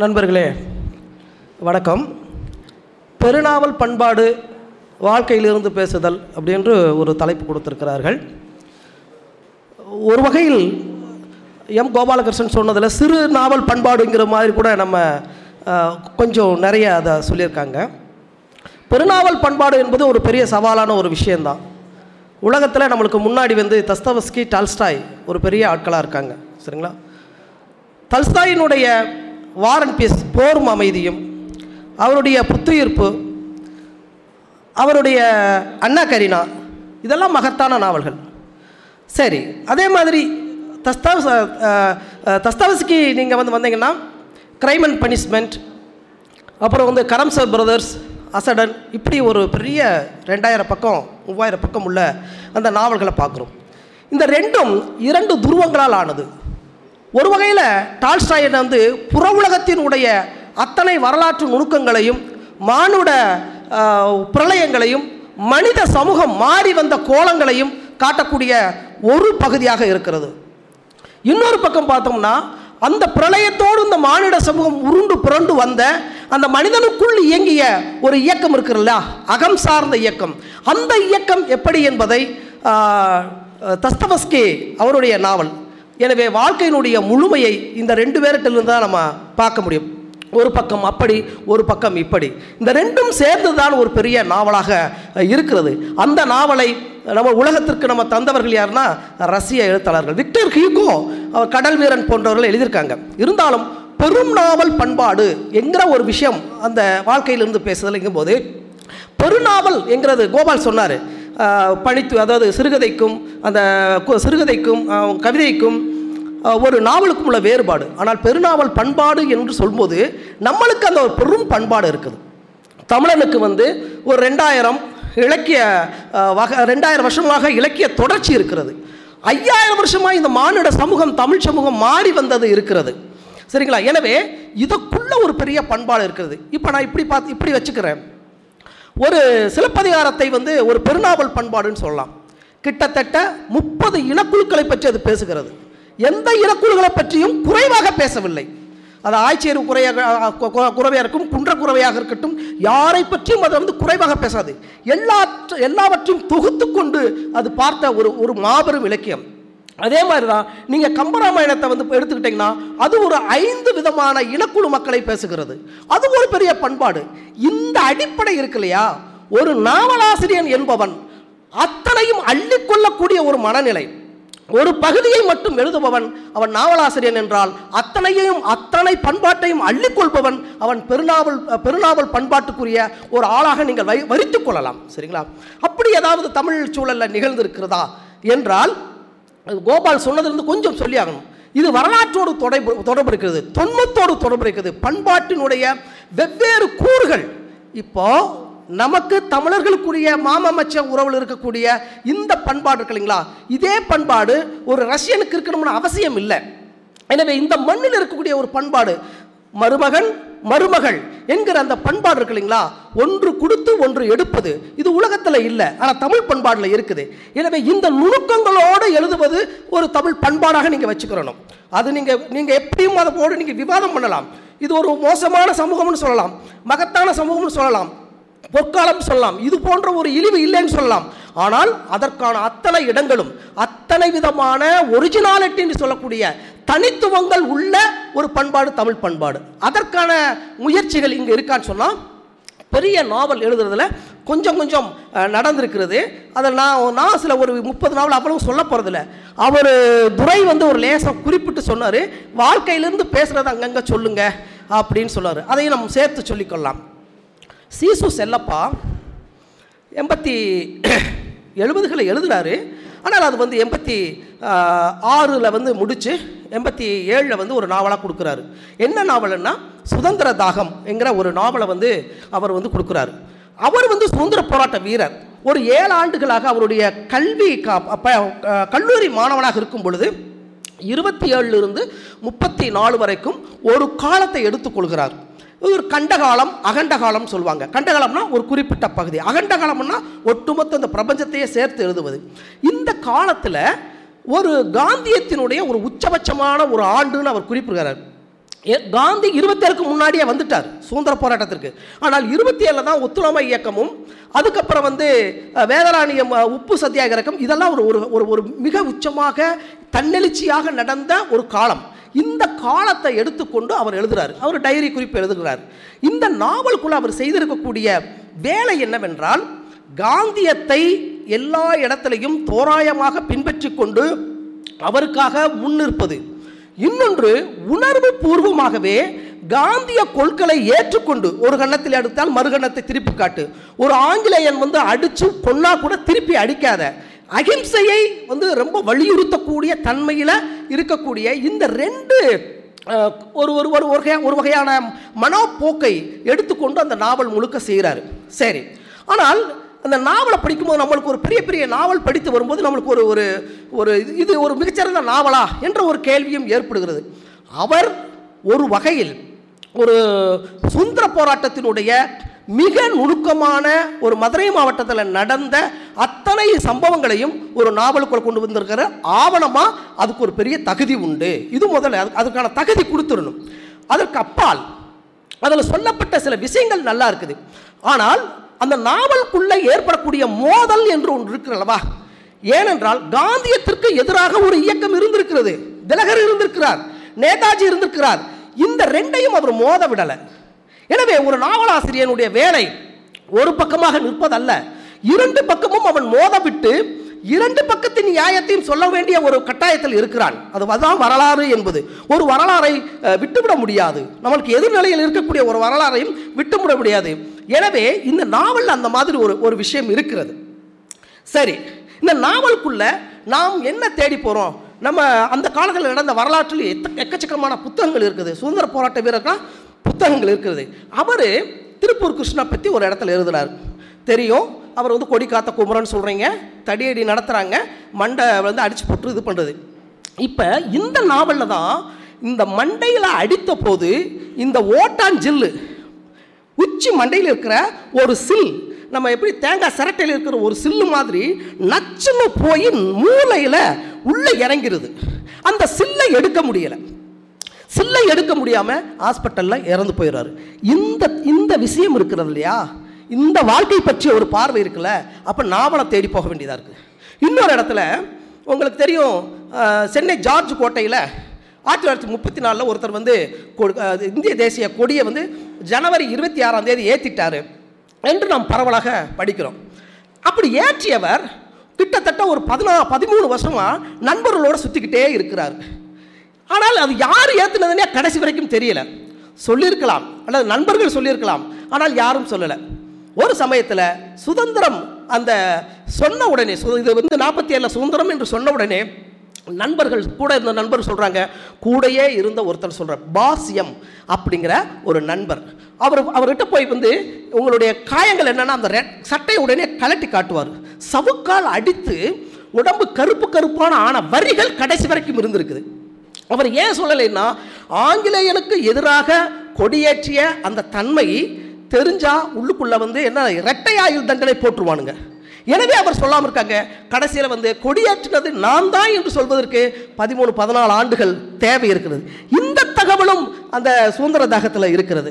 நண்பர்களே வணக்கம். பெருநாவல் பண்பாடு வாழ்க்கையிலிருந்து பேசுதல் அப்படின்று ஒரு தலைப்பு கொடுத்துருக்கிறார்கள். ஒரு வகையில் எம் கோபாலகிருஷ்ணன் சொன்னதில் சிறு நாவல் பண்பாடுங்கிற மாதிரி கூட நம்ம கொஞ்சம் நிறைய அதை சொல்லியிருக்காங்க. பெருநாவல் பண்பாடு என்பது ஒரு பெரிய சவாலான ஒரு விஷயந்தான் உலகத்தில் நம்மளுக்கு முன்னாடி வந்து தஸ்தவஸ்கி டால்ஸ்டாய் ஒரு பெரிய ஆட்களாக இருக்காங்க. சரிங்களா? தல்ஸ்தாயினுடைய வார் அண்ட் பீஸ் போரும் அமைதியும் அவருடைய புத்துயிர்ப்பு அவருடைய அண்ணா கரீனா இதெல்லாம் மகத்தான நாவல்கள். சரி அதே மாதிரி தஸ்தாவஸ் தஸ்தாவஸ்க்கு நீங்கள் வந்து வந்தீங்கன்னா க்ரைம் அண்ட் பனிஷ்மெண்ட் அப்புறம் வந்து கரம்சர் பிரதர்ஸ் அசடன் இப்படி ஒரு பெரிய ரெண்டாயிரம் பக்கம் மூவாயிரம் பக்கம் உள்ள அந்த நாவல்களை பார்க்குறோம். இந்த ரெண்டும் இரண்டு துருவங்களால் ஆனது. ஒரு வகையில் டால்ஸ்டாயின் வந்து புற உலகத்தினுடைய அத்தனை வரலாற்று நுணுக்கங்களையும் மானுட பிரளயங்களையும் மனித சமூகம் மாறி வந்த கோலங்களையும் காட்டக்கூடிய ஒரு பகுதியாக இருக்கிறது. இன்னொரு பக்கம் பார்த்தோம்னா அந்த பிரளயத்தோடு இந்த மானிட சமூகம் உருண்டு புரண்டு வந்த அந்த மனிதனுக்குள் இயங்கிய ஒரு இயக்கம் இருக்குல்ல அகம் சார்ந்த இயக்கம். அந்த இயக்கம் எப்படி என்பதை ஆஹ், தஸ்தவஸ்கி அவருடைய நாவல். எனவே வாழ்க்கையினுடைய முழுமையை இந்த ரெண்டு பேர்கிட்டிருந்து தான் நம்ம பார்க்க முடியும். ஒரு பக்கம் அப்படி ஒரு பக்கம் இப்படி. இந்த ரெண்டும் சேர்ந்து தான் ஒரு பெரிய நாவலாக இருக்கிறது. அந்த நாவலை நம்ம உலகத்திற்கு நம்ம தந்தவர்கள் யாருன்னா ரஷ்ய எழுத்தாளர்கள். விக்டர் ஹியூகோ கடல் வீரன் போன்றவர்கள் எழுதியிருக்காங்க. இருந்தாலும் பெரும் நாவல் பண்பாடு என்கிற ஒரு விஷயம் அந்த வாழ்க்கையிலிருந்து பேசுதல்ங்கும் போது பெருநாவல் என்கிறது கோபால் சொன்னார். பழித்து அதாவது சிறுகதைக்கும் அந்த கு- சிறுகதைக்கும் கவிதைக்கும் ஒரு நாவலுக்கும் உள்ள வேறுபாடு. ஆனால் பெருநாவல் பண்பாடு என்று சொல்லும்போது நம்மளுக்கு அந்த ஒரு பெரும் பண்பாடு இருக்குது. தமிழனுக்கு வந்து ஒரு ரெண்டாயிரம் இலக்கிய வகை ரெண்டாயிரம் வருஷமாக இலக்கிய தொடர்ச்சி இருக்கிறது. ஐயாயிரம் வருஷமாக இந்த மானிட சமூகம் தமிழ் சமூகம் மாறி வந்தது இருக்கிறது. சரிங்களா? எனவே இதுக்குள்ள ஒரு பெரிய பண்பாடு இருக்கிறது. இப்போ நான் இப்படி பார்த்து இப்படி வச்சுக்கிறேன். ஒரு சிலப்பதிகாரத்தை வந்து ஒரு பெருநாவல் பண்பாடுன்னு சொல்லலாம். கிட்டத்தட்ட முப்பது இனக்குழுக்களை பற்றி அது பேசுகிறது. எந்த இனக்குழுக்களை பற்றியும் குறைவாக பேசவில்லை. அது ஆய்ச்சியர் குறையாக குறவையாக இருக்கும் குன்ற குறவையாக இருக்கட்டும் யாரை பற்றியும் அது வந்து குறைவாக பேசாது. எல்லா எல்லாவற்றையும் தொகுத்து கொண்டு அது பார்த்த ஒரு ஒரு மாபெரும் இலக்கியம். அதே மாதிரி தான் நீங்கள் கம்பராமாயணத்தை வந்து எடுத்துக்கிட்டிங்கன்னா அது ஒரு ஐந்து விதமான இனக்குழு மக்களை பேசுகிறது. அது ஒரு பெரிய பண்பாடு. இந்த அடிப்படை இருக்கு இல்லையா? ஒரு நாவலாசிரியன் என்பவன் அத்தனையும் அள்ளிக்கொள்ளக்கூடிய ஒரு மனநிலை. ஒரு பகுதியை மட்டும் எழுதுபவன் அவன் நாவலாசிரியன் என்றால் அத்தனையையும் அத்தனை பண்பாட்டையும் அள்ளிக்கொள்பவன் அவன் பெருநாவல் பெருநாவல் பண்பாட்டுக்குரிய ஒரு ஆளாக நீங்கள் வை வரித்துக் கொள்ளலாம். சரிங்களா? அப்படி ஏதாவது தமிழ் சூழலில் நிகழ்ந்திருக்கிறதா? என்றால் கோபால் சொன்னதிலிருந்து கொஞ்சம் சொல்லி ஆகணும் இது வரலாற்றோடு தொடர்பு தொடர்பு இருக்கிறது தொன்மத்தோடு தொடர்பு இருக்கிறது பண்பாட்டினுடைய வெவ்வேறு கூறுகள். இப்போ நமக்கு தமிழர்களுக்குரிய மாமமச்ச உறவில் இருக்கக்கூடிய இந்த பண்பாடு இருக்கு இல்லைங்களா? இதே பண்பாடு ஒரு ரஷ்யனுக்கு இருக்கணும்னு அவசியம் இல்லை. எனவே இந்த மண்ணில் இருக்கக்கூடிய ஒரு பண்பாடு மருமகன் மருமகள் என்கிற அந்த பண்பாடு இருக்கு இல்லைங்களா? ஒன்று கொடுத்து ஒன்று எடுப்பது. இது உலகத்தில் இல்லை ஆனால் தமிழ் பண்பாடில் இருக்குது. எனவே இந்த நுணுக்கங்களோடு எழுதுவது ஒரு தமிழ் பண்பாடாக நீங்கள் வச்சுக்கிறணும். அது நீங்கள் நீங்கள் எப்படியும் அதை போடு நீங்கள் விவாதம் பண்ணலாம். இது ஒரு மோசமான சமூகம்னு சொல்லலாம். மகத்தான சமூகம்னு சொல்லலாம். பொற்காலம் சொல்லலாம். இது போன்ற ஒரு இழிவு இல்லைன்னு சொல்லலாம். ஆனால் அதற்கான அத்தனை இடங்களும் அத்தனை விதமான ஒரிஜினாலிட்டின்னு சொல்லக்கூடிய தனித்துவங்கள் உள்ள ஒரு பண்பாடு தமிழ் பண்பாடு. அதற்கான முயற்சிகள் இங்கே இருக்கான்னு சொன்னால் பெரிய நாவல் எழுதுறதுல கொஞ்சம் கொஞ்சம் நடந்திருக்கிறது. அதில் நான் நான் சில ஒரு முப்பது நாவல் அவ்வளவு சொல்ல போகிறதில்ல அவர் துரை வந்து ஒரு லேசம் குறிப்பிட்டு சொன்னார் வாழ்க்கையிலேருந்து பேசுகிறத அங்கங்கே சொல்லுங்க அப்படின்னு சொன்னார். அதையும் நம்ம சேர்த்து சொல்லிக்கொள்ளலாம். சீசு செல்லப்பா. எண்பத்தி எழுபதுகளை எழுதுனாரு. ஆனால் அது வந்து எண்பத்தி ஆறில் வந்து முடித்து எண்பத்தி ஏழில் வந்து ஒரு நாவலாக கொடுக்குறாரு. என்ன நாவல்னா சுதந்திர தாகம் என்கிற ஒரு நாவலை வந்து அவர் வந்து கொடுக்குறாரு. அவர் வந்து சுதந்திர போராட்ட வீரர். ஒரு ஏழு ஆண்டுகளாக அவருடைய கல்வி கா- கல்லூரி மாணவனாக இருக்கும் பொழுது இருபத்தி ஏழுலேருந்து முப்பத்தி நாலு வரைக்கும் ஒரு காலத்தை எடுத்துக்கொள்கிறார். ஒரு கண்டகாலம் அகண்டகாலம் சொல்லுவாங்க. கண்டகாலம்னா ஒரு குறிப்பிட்ட பகுதி. அகண்டகாலம்னா ஒட்டுமொத்த இந்த பிரபஞ்சத்தையே சேர்த்து எழுதுவது. இந்த காலத்தில் ஒரு காந்தியத்தினுடைய ஒரு உச்சபட்சமான ஒரு ஆண்டுன்னு அவர் குறிப்பிடுகிறார். ஏ- காந்தி இருபத்தேழுக்கு முன்னாடியே வந்துட்டார் சுதந்திர போராட்டத்திற்கு. ஆனால் இருபத்தி ஏழில் தான் ஒத்துழைமை இயக்கமும் அதுக்கப்புறம் வந்து வேதராணியம் உப்பு சத்தியாகிரகம் இதெல்லாம் ஒரு ஒரு ஒரு ஒரு மிக உச்சமாக தன்னெழுச்சியாக நடந்த ஒரு காலம். இந்த காலத்தை எடுத்துக்கொண்டு அவர் எழுதுகிறார் அவர் டைரி குறிப்பு எழுதுகிறார். இந்த நாவலுக்குள்ள அவர் செய்திருக்கக்கூடிய வேலை என்னவென்றால் காந்தியத்தை எல்லா இடத்திலையும் தோராயமாக பின்பற்றி கொண்டு அவருக்காக முன்னிற்பது. இன்னொன்று உணர்வு பூர்வமாகவே காந்திய கொள்களை ஏற்றுக்கொண்டு ஒரு கன்னத்தில் அடுத்தால் மறுகண்ணத்தை திருப்பி காட்டு. ஒரு ஆங்கிலேயன் வந்து அடித்து கொன்னா கூட திருப்பி அடிக்காத. அகிம்சையை வந்து ரொம்ப வலியுறுத்தக்கூடிய தன்மையில் இருக்கக்கூடிய இந்த ரெண்டு ஒரு ஒரு ஒரு ஒரு ஒரு வகையான மனோப்போக்கை எடுத்துக்கொண்டு அந்த நாவல் முழுக்க செய்கிறாரு சரி. ஆனால் அந்த நாவலை படிக்கும்போது நம்மளுக்கு ஒரு பெரிய பெரிய நாவல் படித்து வரும்போது நம்மளுக்கு ஒரு ஒரு ஒரு இது- இது ஒரு மிகச்சிறந்த நாவலா என்ற ஒரு கேள்வியும் ஏற்படுகிறது. அவர் ஒரு வகையில் ஒரு சுந்தர போராட்டத்தினுடைய மிக நுணுக்கமான ஒரு மதுரை மாவட்டத்தில் நடந்த அத்தனை சம்பவங்களையும் ஒரு நாவலுக்குள் கொண்டு வந்திருக்கிற ஆவணமாக அதுக்கு ஒரு பெரிய தகுதி உண்டு. இது முதல்ல அது அதுக்கான தகுதி கொடுத்துடணும். அதற்கு அப்பால் அதில் சொல்லப்பட்ட சில விஷயங்கள் நல்லா இருக்குது. ஆனால் அந்த நாவலுக்குள்ளே ஏற்படக்கூடிய மோதல் என்று ஒன்று இருக்கிறல்லவா ஏனென்றால் காந்தியத்திற்கு எதிராக ஒரு இயக்கம் இருந்திருக்கிறது. திலகர் இருந்திருக்கிறார் நேதாஜி இருந்திருக்கிறார். இந்த ரெண்டையும் அவர் மோத விடலை. எனவே ஒரு நாவலாசிரியனுடைய வேலை ஒரு பக்கமாக நிற்பதல்ல. இரண்டு பக்கமும் அவன் மோதவிட்டு இரண்டு பக்கத்தின் நியாயத்தையும் சொல்ல வேண்டிய ஒரு கட்டாயத்தில் இருக்கிறான். அது அதுதான் வரலாறு என்பது. ஒரு வரலாறை அஹ், விட்டுவிட முடியாது. நம்மளுக்கு எதிர்நிலையில் இருக்கக்கூடிய ஒரு வரலாறையும் விட்டுவிட முடியாது. எனவே இந்த நாவல் அந்த மாதிரி ஒரு ஒரு விஷயம் இருக்கிறது. சரி இந்த நாவலுக்குள்ள நாம் என்ன தேடி போகிறோம் நம்ம அந்த காலத்தில் நடந்த வரலாற்றில் எத்த எக்கச்சக்கமான புத்தகங்கள் இருக்குது. சுதந்திர போராட்ட வீரர்கள்? புத்தகங்கள் இருக்கிறது. அவர் திருப்பூர் கிருஷ்ணா பற்றி ஒரு இடத்துல எழுதுனார் தெரியும். அவர் வந்து கொடி காத்த குமரன் சொல்கிறீங்க தடியடி நடத்துகிறாங்க மண்டை வந்து அடித்து போட்டு இது பண்ணுறது இப்போ இந்த நாவலில் தான் இந்த மண்டையில் அடித்த போது இந்த ஓட்டான் ஜில்லு உச்சி மண்டையில் இருக்கிற ஒரு சில் நம்ம எப்படி தேங்காய் சிரட்டையில் இருக்கிற ஒரு சில்லு மாதிரி நச்சுன்னு போய் மூளையில் உள்ளே இறங்கிறது அந்த சில்லை எடுக்க முடியலை. சில்லை எடுக்க முடியாமல் ஹாஸ்பிட்டலில் இறந்து போயிடுறாரு. இந்த இந்த விஷயம் இருக்கிறது இல்லையா? இந்த வாழ்க்கை பற்றிய ஒரு பார்வை இருக்குல்ல? அப்போ நாவலை தேடி போக வேண்டியதாக இருக்குது இன்னொரு இடத்துல உங்களுக்கு தெரியும் சென்னை ஜார்ஜ் கோட்டையில் ஆயிரத்தி தொள்ளாயிரத்தி முப்பத்தி நாலில் ஒருத்தர் வந்து இந்திய தேசிய கொடியை வந்து ஜனவரி இருபத்தி ஆறாம் தேதி ஏற்றிட்டாரு என்று நாம் பரவலாக படிக்கிறோம். அப்படி ஏற்றியவர் கிட்டத்தட்ட ஒரு பதினா பதிமூணு வருஷமாக நண்பர்களோடு சுற்றிக்கிட்டே இருக்கிறார். ஆனால் அது யார் ஏற்றுனதுனே கடைசி வரைக்கும் தெரியல. சொல்லியிருக்கலாம். அல்லது நண்பர்கள் சொல்லியிருக்கலாம். ஆனால் யாரும் சொல்லலை. ஒரு சமயத்தில் சுதந்திரம் அந்த சொன்ன உடனே சு- இது வந்து நாற்பத்தி ஏழில் சுதந்திரம் என்று சொன்ன உடனே நண்பர்கள் கூட இருந்த நண்பர் சொல்கிறாங்க கூடயே இருந்த ஒருத்தர் சொல்கிறார் பாசியம் அப்படிங்கிற ஒரு நண்பர். அவர் அவர்கிட்ட போய் வந்து உங்களுடைய காயங்கள் என்னன்னா அந்த ரெட் சட்டையை உடனே கலட்டி காட்டுவார். சவுக்கால் அடித்து உடம்பு கருப்பு கருப்பான ஆன வரிகள் கடைசி வரைக்கும் இருந்திருக்குது. அவர் ஏன் சொல்லலைன்னா ஆங்கிலேயனுக்கு எதிராக கொடியேற்றிய அந்த தன்மை தெரிஞ்சால் உள்ளுக்குள்ளே வந்து என்ன இரட்டை ஆயுள் தண்டனை போட்டுருவானுங்க எனவே அவர் சொல்லாமல் இருக்காங்க கடைசியில் வந்து கொடியேற்றினது நான் தான் என்று சொல்வதற்கு பதிமூணு பதினாலு ஆண்டுகள் தேவை இருக்கிறது. இந்த தகவலும் அந்த சுதந்திர தாகத்தில் இருக்கிறது.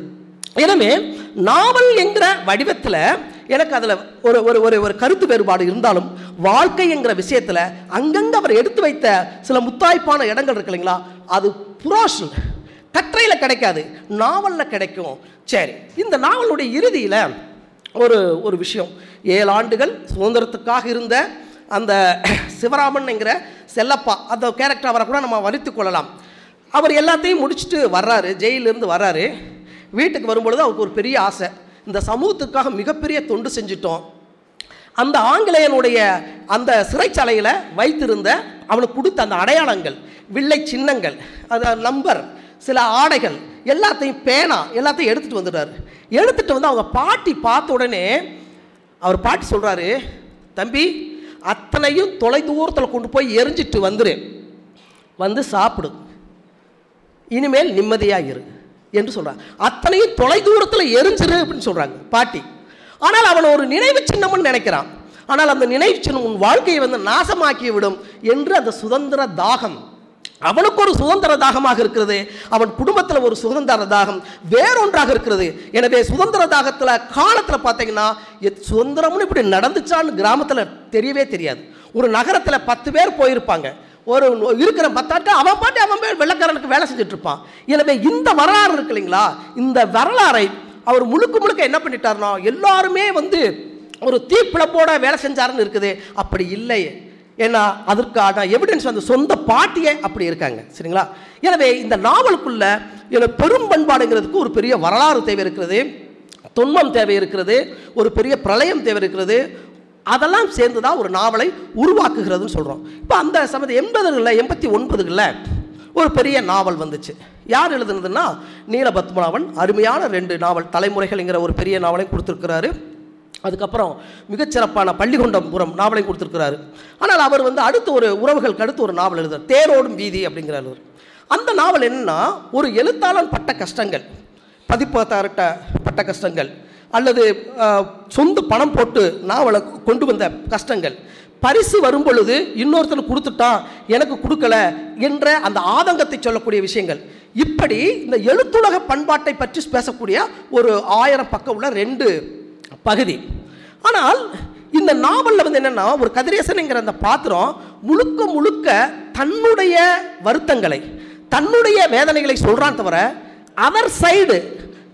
எனவே நாவல் என்கிற வடிவத்தில் எனக்கு அதில் ஒரு ஒரு ஒரு ஒரு கருத்து வேறுபாடு இருந்தாலும் வாழ்க்கை என்கிற விஷயத்தில் அங்கங்கே அவர் எடுத்து வைத்த சில முத்தாய்ப்பான இடங்கள் இருக்கு இல்லைங்களா? அது புராஷன் கற்றையில் கிடைக்காது நாவலில் கிடைக்கும். சரி இந்த நாவலுடைய இறுதியில் ஒரு ஒரு விஷயம். ஏழு ஆண்டுகள் சுதந்திரத்துக்காக இருந்த அந்த சிவராமன் என்கிற செல்லப்பா அந்த கேரக்டர் அவரை கூட நம்ம வரித்து கொள்ளலாம். அவர் எல்லாத்தையும் முடிச்சுட்டு வர்றாரு ஜெயிலிருந்து வர்றாரு. வீட்டுக்கு வரும்பொழுது அவருக்கு ஒரு பெரிய ஆசை. இந்த சமூகத்துக்காக மிகப்பெரிய தொண்டு செஞ்சிட்டோம். அந்த ஆங்கிலேயனுடைய அந்த சிறைச்சாலையில் வைத்திருந்த அவனுக்கு கொடுத்த அந்த அடையாளங்கள் வில்லை சின்னங்கள் அது நம்பர் சில ஆடைகள் எல்லாத்தையும் பேனா எல்லாத்தையும் எடுத்துகிட்டு வந்துடுறாரு எடுத்துகிட்டு வந்து அவங்க பாட்டி பார்த்த உடனே அவர் பாட்டி சொல்கிறாரு தம்பி அத்தனையும் தொலை தூரத்தில் கொண்டு போய் எரிஞ்சிட்டு வந்துடு வந்து சாப்பிடு. இனிமேல் நிம்மதியாக இரு. என்று சொல்கிறாங்க அத்தனையும் தொலை தூரத்தில் எரிஞ்சிரு அப்படின்னு சொல்கிறாங்க பாட்டி. ஆனால் அவன் ஒரு நினைவு சின்னம்னு நினைக்கிறான். ஆனால் அந்த நினைவு சின்னம் உன் வாழ்க்கையை வந்து நாசமாக்கி விடும் என்று அந்த சுதந்திர தாகம். அவனுக்கு ஒரு சுதந்திர தாகமாக இருக்கிறது. அவன் குடும்பத்தில் ஒரு சுதந்திர தாகம். வேறொன்றாக இருக்கிறது. எனவே சுதந்திர தாகத்தில் காலத்தில் பார்த்தீங்கன்னா சுதந்திரம்னு இப்படி நடந்துச்சான்னு கிராமத்தில் தெரியவே தெரியாது. ஒரு நகரத்தில் பத்து பேர் போயிருப்பாங்க. ஒரு இருக்கிற பத்தாட்டு அவன் பாட்டு அவன் பேர் வெள்ளக்காரனுக்கு வேலை செஞ்சுட்டு இருப்பான் எனவே இந்த வரலாறு இருக்கு இல்லைங்களா? இந்த வரலாறை அவர் முழுக்க முழுக்க என்ன பண்ணிட்டாருன்னா எல்லாருமே வந்து ஒரு தீப்பிழப்போட வேலை செஞ்சாருன்னு இருக்குது. அப்படி இல்லை. ஏன்னா அதற்கான எவிடன்ஸ் வந்து சொந்த பாட்டியே அப்படி இருக்காங்க. சரிங்களா? எனவே இந்த நாவலுக்குள்ள எனக்கு பெரும் பண்பாடுங்கிறதுக்கு ஒரு பெரிய வரலாறு தேவை இருக்கிறது. துன்பம் தேவை இருக்கிறது. ஒரு பெரிய பிரளயம் தேவை இருக்கிறது. அதெல்லாம் சேர்ந்து தான் ஒரு நாவலை உருவாக்குகிறதுன்னு சொல்கிறோம் இப்போ அந்த சமயத்து எண்பதுகளில் எண்பத்தி ஒன்பதுகளில் ஒரு பெரிய நாவல் வந்துச்சு. யார் எழுதுனதுன்னா நீலபத்மநாபன் அருமையான ரெண்டு நாவல் தலைமுறைகள்ங்கிற ஒரு பெரிய நாவலையும் கொடுத்துருக்கிறாரு. அதுக்கப்புறம் மிகச்சிறப்பான பள்ளிகொண்டபுரம் நாவலையும் கொடுத்துருக்கிறாரு. ஆனால் அவர் வந்து அடுத்து ஒரு உறவுகளுக்கு அடுத்து ஒரு நாவல் எழுதுறார். தேரோடும் வீதி அப்படிங்கிறார் அவர். அந்த நாவல் என்னன்னா ஒரு எழுத்தாளன் பட்ட கஷ்டங்கள் பதிப்பகத்தார்கிட்ட பட்ட கஷ்டங்கள் அல்லது சொந்த பணம் போட்டு நாவலை கொண்டு வந்த கஷ்டங்கள். பரிசு வரும் பொழுது கொடுத்துட்டான் எனக்கு கொடுக்கல என்ற அந்த ஆதங்கத்தை சொல்லக்கூடிய விஷயங்கள். இப்படி இந்த எழுத்துலக பண்பாட்டை பற்றி பேசக்கூடிய ஒரு ஆயிரம் பக்கம் உள்ள ரெண்டு பகுதி. ஆனால் இந்த நாவலில் வந்து என்னென்னா ஒரு கதிரேசனுங்கிற அந்த பாத்திரம் முழுக்க முழுக்க தன்னுடைய வருத்தங்களை தன்னுடைய வேதனைகளை சொல்கிறான் தவிர அவர் சைடு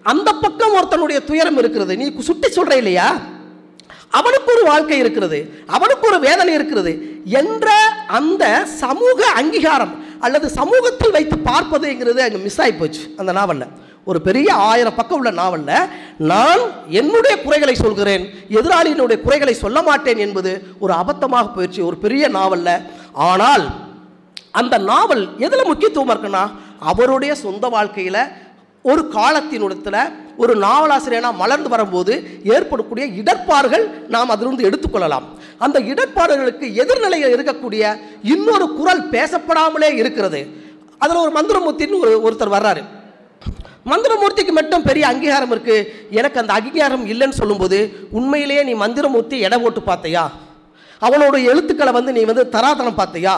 அந்த பக்கம் ஒருத்தனுடைய துயரம் இருக்கிறது. நீ சுட்டி சொல்ற இல்லையா? அவனுக்கு ஒரு வாழ்க்கை இருக்கிறது. அவனுக்கு ஒரு வேதனை இருக்கிறது என்ற அந்த சமூக அங்கீகாரம் அல்லது சமூகத்தில் வைத்து பார்ப்பதுங்கிறது அங்கே மிஸ் ஆகி போச்சு. அந்த நாவலில். ஒரு பெரிய ஆயிரம் பக்கம் உள்ள நாவலில் நான் என்னுடைய குறைகளை சொல்கிறேன். எதிராளியினுடைய குறைகளை சொல்ல மாட்டேன் என்பது ஒரு அபத்தமாக போயிடுச்சு ஒரு பெரிய நாவலில். ஆனால் அந்த நாவல் எதில் முக்கியத்துவம் இருக்குன்னா அவருடைய சொந்த வாழ்க்கையில் ஒரு காலத்தினுடத்தில் ஒரு நாவலாசிரியனாக மலர்ந்து வரும்போது ஏற்படக்கூடிய இடர்பாடுகள் நாம் அதிலிருந்து எடுத்துக்கொள்ளலாம். அந்த இடர்பாடுகளுக்கு எதிர்நிலையில் இருக்கக்கூடிய இன்னொரு குரல் பேசப்படாமலே இருக்கிறது. அதில் ஒரு மந்திரமூர்த்தின்னு ஒரு ஒருத்தர் வர்றாரு. மந்திரமூர்த்திக்கு மட்டும் பெரிய அங்கீகாரம் இருக்குது எனக்கு அந்த அங்கீகாரம் இல்லைன்னு சொல்லும்போது உண்மையிலேயே நீ மந்திரமூர்த்தி எடை போட்டு பார்த்தையா? அவனோட எழுத்துக்களை வந்து நீ வந்து தராதரம் பார்த்தையா?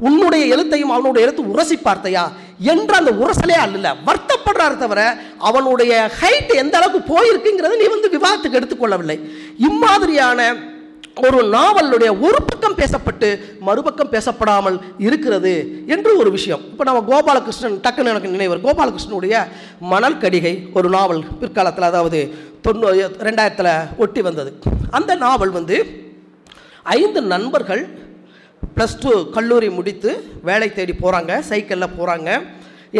உன்னுடைய எழுத்தையும் அவனுடைய எழுத்து உரசி பார்த்தையா? என்ற அந்த உரசலே அல்ல வருத்தப்படுறாரு தவிர அவனுடைய ஹைட் எந்த அளவுக்கு போயிருக்குங்கிறத நீ வந்து விவாதத்துக்கு எடுத்துக்கொள்ளவில்லை இம்மாதிரியான ஒரு நாவலுடைய ஒரு பக்கம் பேசப்பட்டு மறுபக்கம் பேசப்படாமல் இருக்கிறது என்று ஒரு விஷயம். இப்போ நம்ம கோபாலகிருஷ்ணன் டக்குன்னு எனக்கு நினைவர் கோபாலகிருஷ்ணனுடைய மணல் கடிகை ஒரு நாவல் பிற்காலத்தில் அதாவது தொண்ணூ ரெண்டாயிரத்தில் ஒட்டி வந்தது. அந்த நாவல் வந்து ஐந்து நண்பர்கள் ப்ளஸ் டூ கல்லூரி முடித்து வேலை தேடி போகிறாங்க சைக்கிளில் போகிறாங்க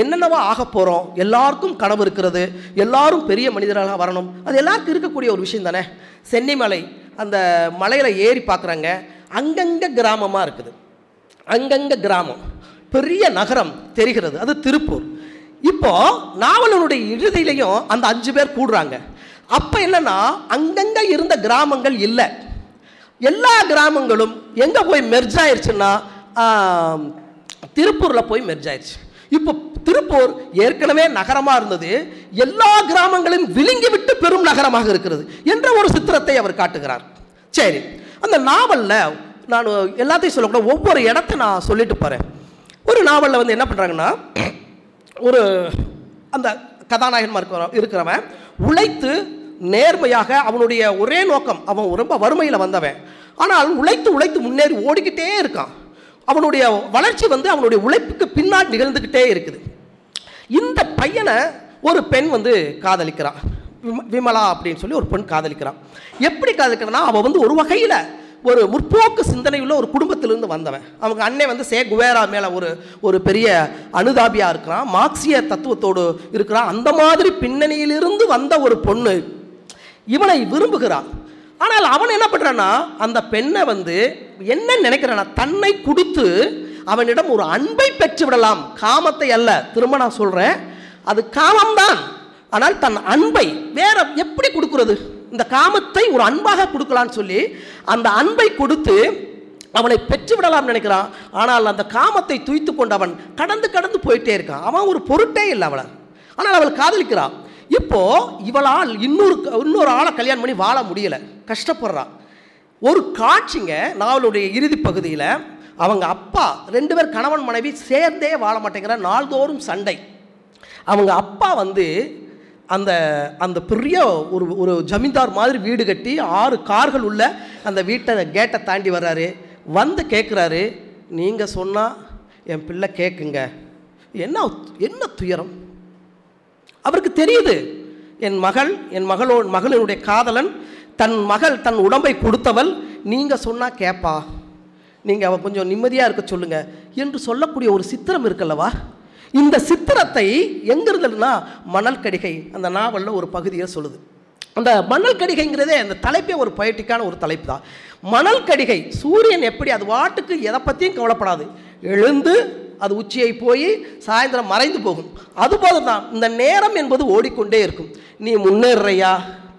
என்னென்னவோ ஆக போகிறோம் எல்லாருக்கும் கனவு இருக்கிறது. எல்லாரும் பெரிய மனிதராக வரணும். அது எல்லாருக்கும் இருக்கக்கூடிய ஒரு விஷயம் தானே? சென்னிமலை அந்த மலையில் ஏறி பார்க்குறாங்க அங்கங்கே கிராமமாக இருக்குது. அங்கங்கே கிராமம். பெரிய நகரம் தெரிகிறது. அது திருப்பூர். இப்போது நாவலனுடைய இறுதியிலையும் அந்த அஞ்சு பேர் கூடுறாங்க. அப்போ என்னென்னா அங்கங்கே இருந்த கிராமங்கள் இல்லை. எல்லா கிராமங்களும் எங்கே போய் மெர்ஜ் ஆயிடுச்சுன்னா திருப்பூரில் போய் மெர்ஜ் ஆயிடுச்சு இப்போ திருப்பூர் ஏற்கனவே நகரமாக இருந்தது. எல்லா கிராமங்களையும் விழுங்கி விட்டு பெரும் நகரமாக இருக்கிறது என்ற ஒரு சித்திரத்தை அவர் காட்டுகிறார். சரி அந்த நாவலில் நான் எல்லாத்தையும் சொல்லக்கூடாது ஒவ்வொரு இடத்த நான் சொல்லிட்டு போகிறேன் ஒரு நாவலில் வந்து என்ன பண்ணுறாங்கன்னா ஒரு அந்த கதாநாயகன் இருக்கிற இருக்கிறவன் உழைத்து நேர்மையாக அவனுடைய ஒரே நோக்கம் அவன் ரொம்ப வறுமையில் வந்தவன். ஆனால் உழைத்து உழைத்து முன்னேறி ஓடிக்கிட்டே இருக்கான். அவனுடைய வளர்ச்சி வந்து அவனுடைய உழைப்புக்கு பின்னால் நிகழ்ந்துக்கிட்டே இருக்குது. இந்த பையனை ஒரு பெண் வந்து காதலிக்கிறான் விம- விமலா அப்படின்னு சொல்லி ஒரு பெண் காதலிக்கிறான் எப்படி காதலிக்கிறான்னா அவள் வந்து ஒரு வகையில் ஒரு முற்போக்கு சிந்தனையுள்ள ஒரு குடும்பத்திலிருந்து வந்தவன். அவங்க அண்ணன் வந்து சே குவேரா மேலே ஒரு ஒரு பெரிய அனுதாபியாக இருக்கிறான். மார்க்சிய தத்துவத்தோடு இருக்கிறான். அந்த மாதிரி பின்னணியிலிருந்து வந்த ஒரு பொண்ணு. இவனை விரும்புகிறான். ஆனால் அவன் என்ன பண்ணுறான்னா அந்த பெண்ணை வந்து என்ன நினைக்கிறானா தன்னை கொடுத்து அவனிடம் ஒரு அன்பை பெற்று விடலாம் காமத்தை அல்ல. திரும்ப நான் சொல்கிறேன் அது காமம்தான். ஆனால் தன் அன்பை வேற எப்படி கொடுக்கறது? இந்த காமத்தை ஒரு அன்பாக கொடுக்கலான்னு சொல்லி அந்த அன்பை கொடுத்து அவனை பெற்று விடலாம் நினைக்கிறான். ஆனால் அந்த காமத்தை துய்த்து கொண்டு அவன் கடந்து கடந்து போயிட்டே இருக்கான். அவன் ஒரு பொருட்டே இல்லை அவளை. ஆனால் அவள் காதலிக்கிறான் இப்போ இவளால் இன்னொரு இன்னொரு ஆளை கல்யாணம் பண்ணி வாழ முடியல. கஷ்டப்படுறான் ஒரு காட்சிங்க நாவலுடைய இறுதி பகுதியில் அவங்க அப்பா ரெண்டு பேர் கணவன் மனைவி சேர்ந்தே வாழ மாட்டேங்கிற நாள்தோறும் சண்டை. அவங்க அப்பா வந்து அந்த அந்த பெரிய ஒரு ஒரு ஜமீன்தார் மாதிரி வீடு கட்டி ஆறு கார்கள் உள்ள அந்த வீட்டை கேட்டை தாண்டி வர்றாரு. வந்து கேட்குறாரு நீங்கள் சொன்னால் என் பிள்ளை கேட்குங்க என்ன என்ன துயரம்? அவருக்கு தெரியுது. என் மகள் என் மகளோ மகளினுடைய காதலன் தன் மகள் தன் உடம்பை கொடுத்தவள் நீங்கள் சொன்னால் கேட்பா நீங்கள் அவள் கொஞ்சம் நிம்மதியாக இருக்க சொல்லுங்கள் என்று சொல்லக்கூடிய ஒரு சித்திரம் இருக்குல்லவா? இந்த சித்திரத்தை எங்கிருந்ததுன்னா மணல் கடிகை அந்த நாவலில் ஒரு பகுதியை சொல்லுது. அந்த மணல் கடிகைங்கிறதே அந்த தலைப்பே ஒரு பொயட்டிக்கான ஒரு தலைப்பு தான். மணல் கடிகை சூரியன் எப்படி அது வாட்டுக்கு எதை பற்றியும் கவலைப்படாது. எழுந்து அது உச்சியை போய் சாயந்தரம் மறைந்து போகும். அதுபோல தான் இந்த நேரம் என்பது ஓடிக்கொண்டே இருக்கும். நீ முன்னேறுறையா?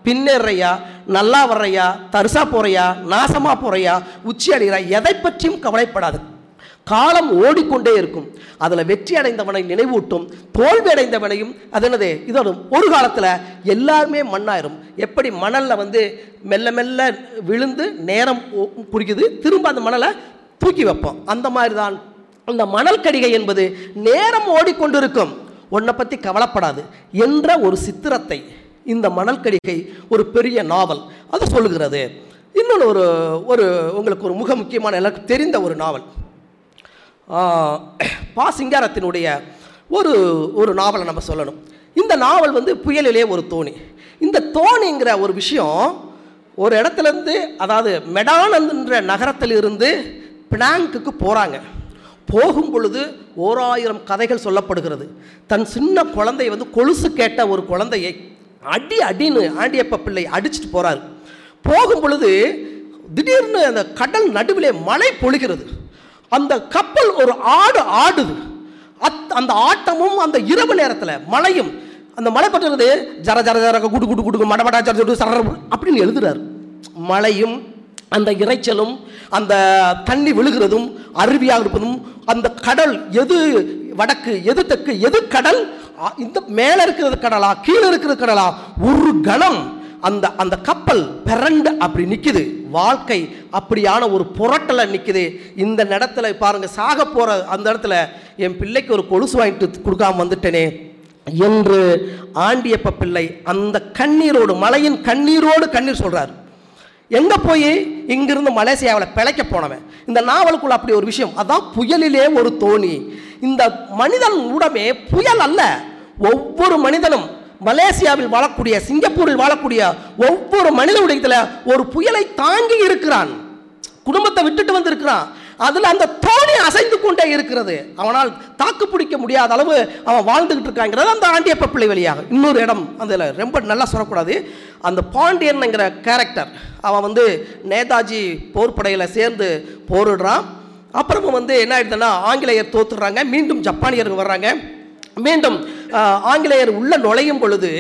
பின்னேறையா நல்லா வர்றையா? தரிசா போறையா? நாசமா போறையா? உச்சி அடைகிறா எதை பற்றியும் கவலைப்படாது. காலம் ஓடிக்கொண்டே இருக்கும். அதில் வெற்றி அடைந்தவனை நினைவூட்டும். தோல்வி அடைந்தவனையும் அது என்னது? இதோட ஒரு காலத்தில் எல்லாருமே மண்ணாயிரும். எப்படி மணலில் வந்து மெல்ல மெல்ல விழுந்து நேரம் குறிக்குது திரும்ப அந்த மணலை தூக்கி வைப்போம். அந்த மாதிரி தான் அந்த மணல் கடிகை என்பது நேரம் ஓடிக்கொண்டிருக்கும். உன்னை பற்றி கவலைப்படாது. என்ற ஒரு சித்திரத்தை இந்த மணல் கடிகை ஒரு பெரிய நாவல். அது சொல்லுகிறது. இன்னொன்று ஒரு ஒரு உங்களுக்கு ஒரு மிக முக்கியமான எனக்கு தெரிந்த ஒரு நாவல். பா சிங்காரத்தினுடைய ஒரு ஒரு நாவலை நம்ம சொல்லணும். இந்த நாவல் வந்து புயலிலே ஒரு தோணி. இந்த தோணிங்கிற ஒரு விஷயம் ஒரு இடத்துலேருந்து அதாவது மெடானந்த்ன்ற நகரத்திலிருந்து பினாங்குக்கு போகிறாங்க போகும் பொழுது ஓராயிரம் கதைகள் சொல்லப்படுகிறது. தன் சின்ன குழந்தை வந்து கொலுசு கேட்ட ஒரு குழந்தையை அடி அடின்னு ஆண்டியப்ப பிள்ளை அடிச்சுட்டு போகிறாரு போகும் பொழுது திடீர்னு அந்த கடல் நடுவிலே மழை பொழிகிறது. அந்த கப்பல் ஒரு ஆடு ஆடுது. அத் அந்த ஆட்டமும் அந்த இரவு நேரத்தில் மழையும் அந்த மழை பட்டுறது ஜர ஜர ஜர குடு குடு குடு மடமடா ஜர ஜர சர அப்படின்னு எழுதுறாரு. மழையும் அந்த இரைச்சலும் அந்த தண்ணி விழுகிறதும் அருவியாக இருப்பதும் அந்த கடல் எது வடக்கு எது தெற்கு எது கடல்? இந்த மேலே இருக்கிறது கடலா கீழே இருக்கிறது கடலா? ஒரு கணம் அந்த அந்த கப்பல் பிறண்டு அப்படி நிற்குது வாழ்க்கை அப்படியான ஒரு புரட்டல நிற்குது இந்த இடத்துல பாருங்க சாக போகிற அந்த இடத்துல என் பிள்ளைக்கு ஒரு கொலுசு வாங்கிட்டு கொடுக்காம வந்துட்டேனே என்று ஆண்டியப்ப பிள்ளை அந்த கண்ணீரோடு மலையின் கண்ணீரோடு கண்ணீர் சொல்கிறார் எங்கே போய்? இங்கிருந்து மலேசியாவில் பிழைக்க போனவன். இந்த நாவலுக்குள்ள அப்படி ஒரு விஷயம். அதான் புயலிலே ஒரு தோணி. இந்த மனிதன் உடமே புயல் அல்ல. ஒவ்வொரு மனிதனும் மலேசியாவில் வாழக்கூடிய சிங்கப்பூரில் வாழக்கூடிய ஒவ்வொரு மனித உடையத்தில் ஒரு புயலை தாங்கி இருக்கிறான். குடும்பத்தை விட்டுட்டு வந்திருக்கிறான். அதில் அந்த தோணி அசைந்து கொண்டே இருக்கிறது. அவனால் தாக்கு பிடிக்க முடியாத அளவு அவன் வாழ்ந்துகிட்டு இருக்காங்கிறது அந்த ஆண்டியப்ப பிள்ளை வழியாக. இன்னொரு இடம் அதில் ரொம்ப நல்லா சொல்லக்கூடாது. அந்த பாண்டியன்ங்கிற கேரக்டர் அவன் வந்து நேதாஜி போர்ப்படையில் சேர்ந்து போரிடுறான். அப்புறமா வந்து என்ன ஆயிடுதுன்னா ஆங்கிலேயர் தோத்துடுறாங்க மீண்டும் ஜப்பானியர்கள் வர்றாங்க. மீண்டும் ஆங்கிலேயர் உள்ள நுழையும் பொழுது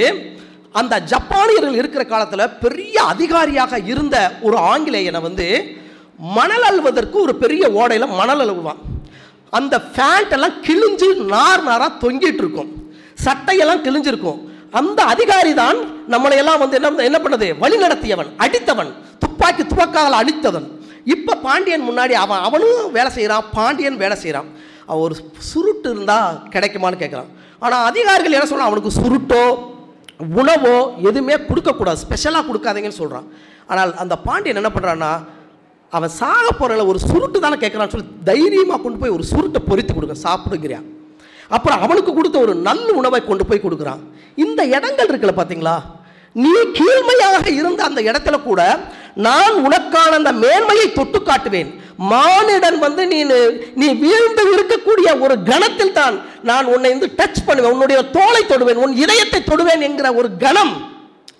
அந்த ஜப்பானியர்கள் இருக்கிற காலத்தில் பெரிய அதிகாரியாக இருந்த ஒரு ஆங்கிலேயனை வந்து மணல் அழுவதற்கு ஒரு பெரிய ஓடையில் மணல் அழுவான் அந்த ஃபேண்ட் எல்லாம் கிழிஞ்சு நார் நாராக தொங்கிட்டு இருக்கும். சட்டையெல்லாம் கிழிஞ்சிருக்கும். அந்த அதிகாரி தான் நம்மளை எல்லாம் வந்து என்ன என்ன பண்ணது? வழி நடத்தியவன் அடித்தவன் துப்பாக்கி துப்பாக்கால் அடித்தவன். இப்போ பாண்டியன் முன்னாடி அவன் அவனும் வேலை செய்கிறான் பாண்டியன் வேலை செய்கிறான் அவன் ஒரு சுருட்டு இருந்தால் கிடைக்குமான்னு கேட்குறான் ஆனால் அதிகாரிகள் என்ன சொல்கிறான் அவனுக்கு சுருட்டோ உணவோ எதுவுமே கொடுக்கக்கூடாது. ஸ்பெஷலாக கொடுக்காதீங்கன்னு சொல்கிறான் ஆனால் அந்த பாண்டியன் என்ன பண்ணுறான்னா அவன் சாக போகிறல ஒரு சுருட்டு தானே கேட்குறான்னு சொல்லி தைரியமாக கொண்டு போய் ஒரு சுருட்டை பொரித்து கொடுங்க சாப்பிடுங்கிறான் அப்புறம் அவனுக்கு கொடுத்த ஒரு நல்ல உணவை கொண்டு போய் கொடுக்குறான். இந்த இடங்கள் இருக்குல்ல பார்த்தீங்களா நீ கீழ்மையாக இருந்த அந்த இடத்துல கூட நான் உனக்கான அந்த மேன்மையை தொட்டு காட்டுவேன். மானிடன் வந்து நீ நீ வீழ்ந்து இருக்கக்கூடிய ஒரு கணத்தில் தான் நான் உன்னை வந்து டச் பண்ணுவேன். உன்னுடைய தோலை தொடுவேன். உன் இதயத்தை தொடுவேன் என்கிற ஒரு கணம்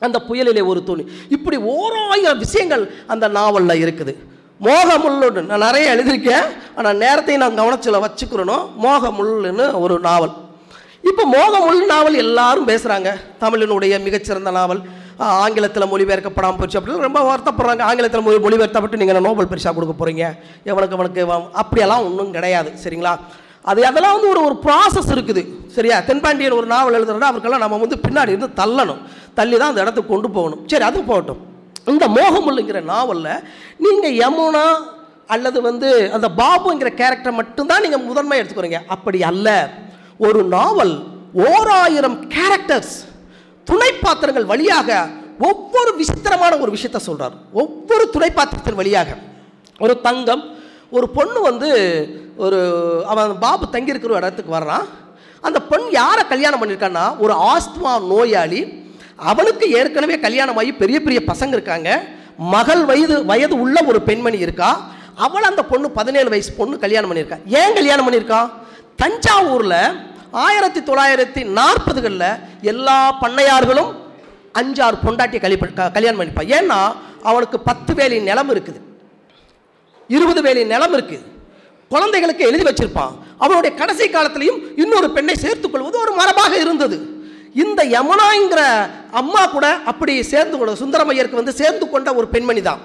அந்த புயலிலே ஒரு துணி இப்படி ஓராயிரம் விஷயங்கள் அந்த நாவலில் இருக்குது. மோகமுள்ளுன்னு. நான் நிறைய எழுதியிருக்கேன். ஆனால் நேரத்தையும் நான் கவனத்தில் வச்சுக்கிறணும் மோகமுள்ளுன்னு ஒரு நாவல். இப்போ மோகமுள் நாவல் எல்லாரும் பேசுகிறாங்க தமிழினுடைய மிகச்சிறந்த நாவல். ஆங்கிலத்தில் மொழிபெயர்க்கப்படாமல் போச்சு அப்படின்னு ரொம்ப வருத்தப்படுறாங்க. ஆங்கிலத்தில் மொழி மொழிபெயர்த்தப்பட்டு நீங்கள் நோபல் பரிசாக கொடுக்க போகிறீங்க எவனுக்கு அவனுக்கு அப்படியெல்லாம் ஒன்றும் கிடையாது. சரிங்களா? அது அதெல்லாம் வந்து ஒரு ஒரு ப்ராசஸ் இருக்குது. சரியா? தென்பாண்டியன் ஒரு நாவல் எழுதுறதுனா அவருக்கெல்லாம் நம்ம வந்து பின்னாடி இருந்து தள்ளணும். தள்ளி தான் அந்த இடத்துக்கு கொண்டு போகணும். சரி அது போகட்டும். இந்த மோகமுல்லுங்கிற நாவலில் நீங்கள் யமுனா அல்லது வந்து அந்த பாபுங்கிற கேரக்டர் மட்டும்தான் நீங்கள் முதன்மை எடுத்துக்கிறீங்க. அப்படி அல்ல. ஒரு நாவல் ஓராயிரம் கேரக்டர்ஸ் துணை பாத்திரங்கள் வழியாக ஒவ்வொரு விசித்திரமான ஒரு விஷயத்தை சொல்கிறார் ஒவ்வொரு துணை பாத்திரத்தின் வழியாக. ஒரு தங்கம் ஒரு பொண்ணு வந்து ஒரு அவன் பாபு தங்கியிருக்கிற ஒரு இடத்துக்கு வர்றான். அந்த பொண் யாரை கல்யாணம் பண்ணியிருக்கான்னா ஒரு ஆஸ்துமா நோயாளி அவனுக்கு ஏற்கனவே கல்யாணம் ஆகி பெரிய பெரிய பசங்க இருக்காங்க. மகள் வயது வயது உள்ள ஒரு பெண்மணி இருக்கா. அவள் அந்த பொண்ணு பதினேழு வயசு பொண்ணு கல்யாணம் பண்ணியிருக்கா. ஏன் கல்யாணம் பண்ணியிருக்கா? தஞ்சாவூரில் ஆயிரத்தி தொள்ளாயிரத்தி நாற்பதுகளில் எல்லா பண்ணையார்களும் அஞ்சாறு பொண்டாட்டியை கலி கல்யாணம் பண்ணிப்பான் ஏன்னா அவனுக்கு பத்து வேலி நிலம் இருக்குது. இருபது வேலை நிலம் இருக்குது. குழந்தைகளுக்கு எழுதி வச்சிருப்பான். அவனுடைய கடைசி காலத்திலையும் இன்னொரு பெண்ணை சேர்த்துக்கொள்வது ஒரு மரபாக இருந்தது. இந்த யமுனாங்கிற அம்மா கூட அப்படி சேர்ந்து கொண்ட சுந்தரமையருக்கு வந்து சேர்ந்து கொண்ட ஒரு பெண்மணி தான்.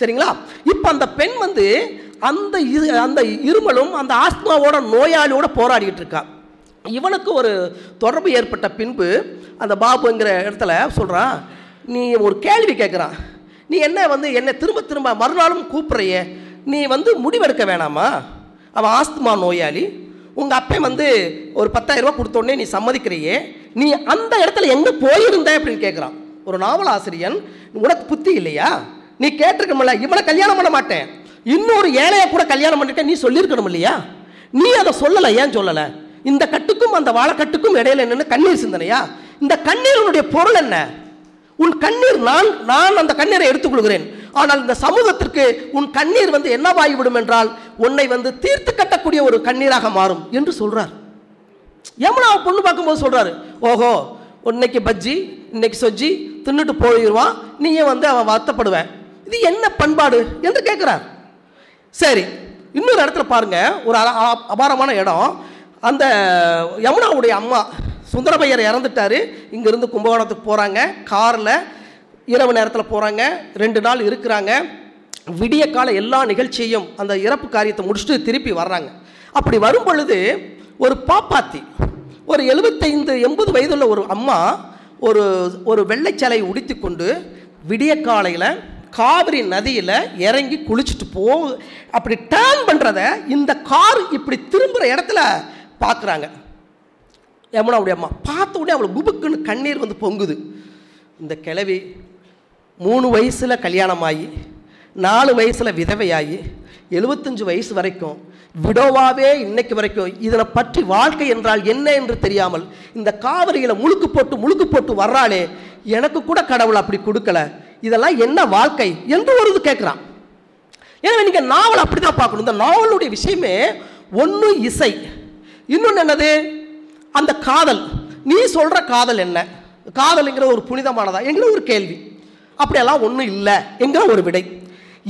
சரிங்களா? இப்போ அந்த பெண் வந்து அந்த இரு- அந்த இருமலும் அந்த ஆஸ்துமாவோட நோயாளியோட போராடிக்கிட்டு இருக்கா. இவனுக்கு ஒரு தொடர்பு ஏற்பட்ட பின்பு அந்த பாபுங்கிற இடத்துல சொல்கிறான் நீ ஒரு கேள்வி கேட்குறான் நீ என்ன வந்து என்னை திரும்ப திரும்ப மறுநாளும் கூப்பிட்றையே? நீ வந்து முடிவெடுக்க வேணாமா? அவன் ஆஸ்துமா நோயாளி. உங்கள் அப்பன் வந்து ஒரு பத்தாயிரரூபா கொடுத்தோடனே நீ சம்மதிக்கிறியே நீ அந்த இடத்துல எங்கே போயிருந்த அப்படின்னு கேட்குறான் ஒரு நாவல் ஆசிரியன் உனக்கு புத்தி இல்லையா? நீ கேட்டிருக்கமில்ல இவனை கல்யாணம் பண்ண மாட்டேன். இன்னொரு ஏழையை கூட கல்யாணம் பண்ணிருக்க நீ சொல்லியிருக்கணும் இல்லையா? நீ அதை சொல்லலை ஏன் சொல்லலை? இந்த கட்டுக்கும் அந்த வாழைக்கட்டுக்கும் இடையில என்னென்னு கண்ணீர் சிந்தனையா? இந்த கண்ணீரினுடைய பொருள் என்ன? உன் கண்ணீர் நான் நான் அந்த கண்ணீரை எடுத்துக்கொள்கிறேன். ஆனால் இந்த சமூகத்திற்கு உன் கண்ணீர் வந்து என்னவாகிவிடும் என்றால் உன்னை வந்து தீர்த்து கட்டக்கூடிய ஒரு கண்ணீராக மாறும் என்று சொல்றார். யமுனா பொண்ணு பார்க்கும்போது சொல்றாரு ஓஹோ இன்னைக்கு பஜ்ஜி இன்னைக்கு சொஜ்ஜி தின்னுட்டு போயிடுவான் நீயே வந்து அவன் வருத்தப்படுவேன் இது என்ன பண்பாடு? என்று கேட்குறார். சரி இன்னொரு இடத்துல பாருங்க ஒரு அ- அபாரமான இடம். அந்த யமுனாவுடைய அம்மா சுந்தரமையர் இறந்துட்டாரு. இங்கேருந்து கும்பகோணத்துக்கு போகிறாங்க காரில் இரவு நேரத்தில் போகிறாங்க ரெண்டு நாள் இருக்கிறாங்க. விடிய கால எல்லா நிகழ்ச்சியையும் அந்த இறப்பு காரியத்தை முடிச்சுட்டு திருப்பி வர்றாங்க. அப்படி வரும் பொழுது ஒரு பாப்பாத்தி ஒரு எழுபத்தைந்து எண்பது வயதுள்ள ஒரு அம்மா ஒரு ஒரு வெள்ளைச்சலை உடித்து கொண்டு விடிய காலையில் காவிரி நதியில் இறங்கி குளிச்சுட்டு போ அப்படி டேர்ன் பண்ணுறத இந்த கார் இப்படி திரும்புகிற இடத்துல பார்க்குறாங்க யமுனாவுடைய அம்மா? பார்த்த உடனே அவளுக்கு குபுக்குன்னு கண்ணீர் வந்து பொங்குது. இந்த கிழவி மூணு வயசில் கல்யாணமாகி நாலு வயசில் விதவையாகி எழுபத்தஞ்சு வயசு வரைக்கும் விடோவாவே இன்னைக்கு வரைக்கும் இதனை பற்றி வாழ்க்கை என்றால் என்ன என்று தெரியாமல் இந்த காவிரியில் முழுக்கு போட்டு முழுக்கு போட்டு வர்றாளே எனக்கு கூட கடவுள் அப்படி கொடுக்கல. இதெல்லாம் என்ன வாழ்க்கை என்று ஒரு இது கேட்குறான். எனவே நீங்கள் நாவல் அப்படி தான் பார்க்கணும். இந்த நாவலுடைய விஷயமே ஒன்று இசை இன்னொன்று என்னது? அந்த காதல். நீ சொல்கிற காதல் என்ன? காதலுங்கிற ஒரு புனிதமானதா? என்கிற ஒரு கேள்வி. அப்படியெல்லாம் ஒன்றும் இல்லை என்கிற ஒரு விடை.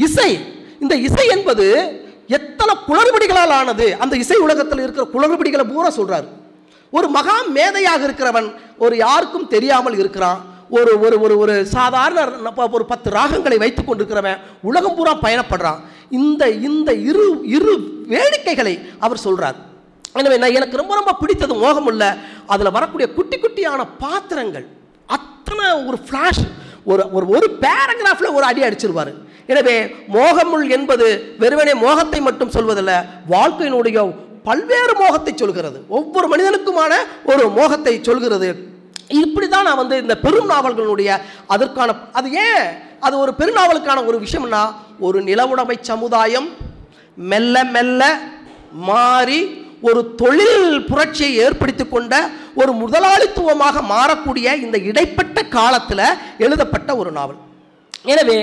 இசை இந்த இசை என்பது எத்தனை குளறுபடிகளால் ஆனது. அந்த இசை உலகத்தில் இருக்கிற குளறுபடிகளை பூரா சொல்கிறார் ஒரு மகா மேதையாக இருக்கிறவன் ஒரு யாருக்கும் தெரியாமல் இருக்கிறான். ஒரு ஒரு ஒரு ஒரு சாதாரண ஒரு பத்து ராகங்களை வைத்துக் கொண்டிருக்கிறவன் உலகம் பூரா பயணப்படுறான். இந்த இந்த இரு இரு வேடிக்கைகளை அவர் சொல்கிறார் எனவே நான் எனக்கு ரொம்ப ரொம்ப பிடித்தது மோகம் இல்லை அதில் வரக்கூடிய குட்டி குட்டியான பாத்திரங்கள் அத்தனை ஒரு ஃப்ளாஷ் ஒரு ஒரு ஒரு பேராகிராஃபில் ஒரு அடி அடிச்சிருவார். எனவே மோகமுள் என்பது வெறுமனே மோகத்தை மட்டும் சொல்வதல்ல வாழ்க்கையினுடைய பல்வேறு மோகத்தை சொல்கிறது. ஒவ்வொரு மனிதனுக்குமான ஒரு மோகத்தை சொல்கிறது. இப்படி தான் நான் வந்து இந்த பெரும் நாவல்களுடைய அதற்கான அது ஏன்? அது ஒரு பெருநாவலுக்கான ஒரு விஷயம்னா ஒரு நிலவுடைமை சமுதாயம் மெல்ல மெல்ல மாறி ஒரு தொழில் புரட்சியை ஏற்படுத்தி கொண்ட ஒரு முதலாளித்துவமாக மாறக்கூடிய இந்த இடைப்பட்ட காலத்தில் எழுதப்பட்ட ஒரு நாவல். எனவே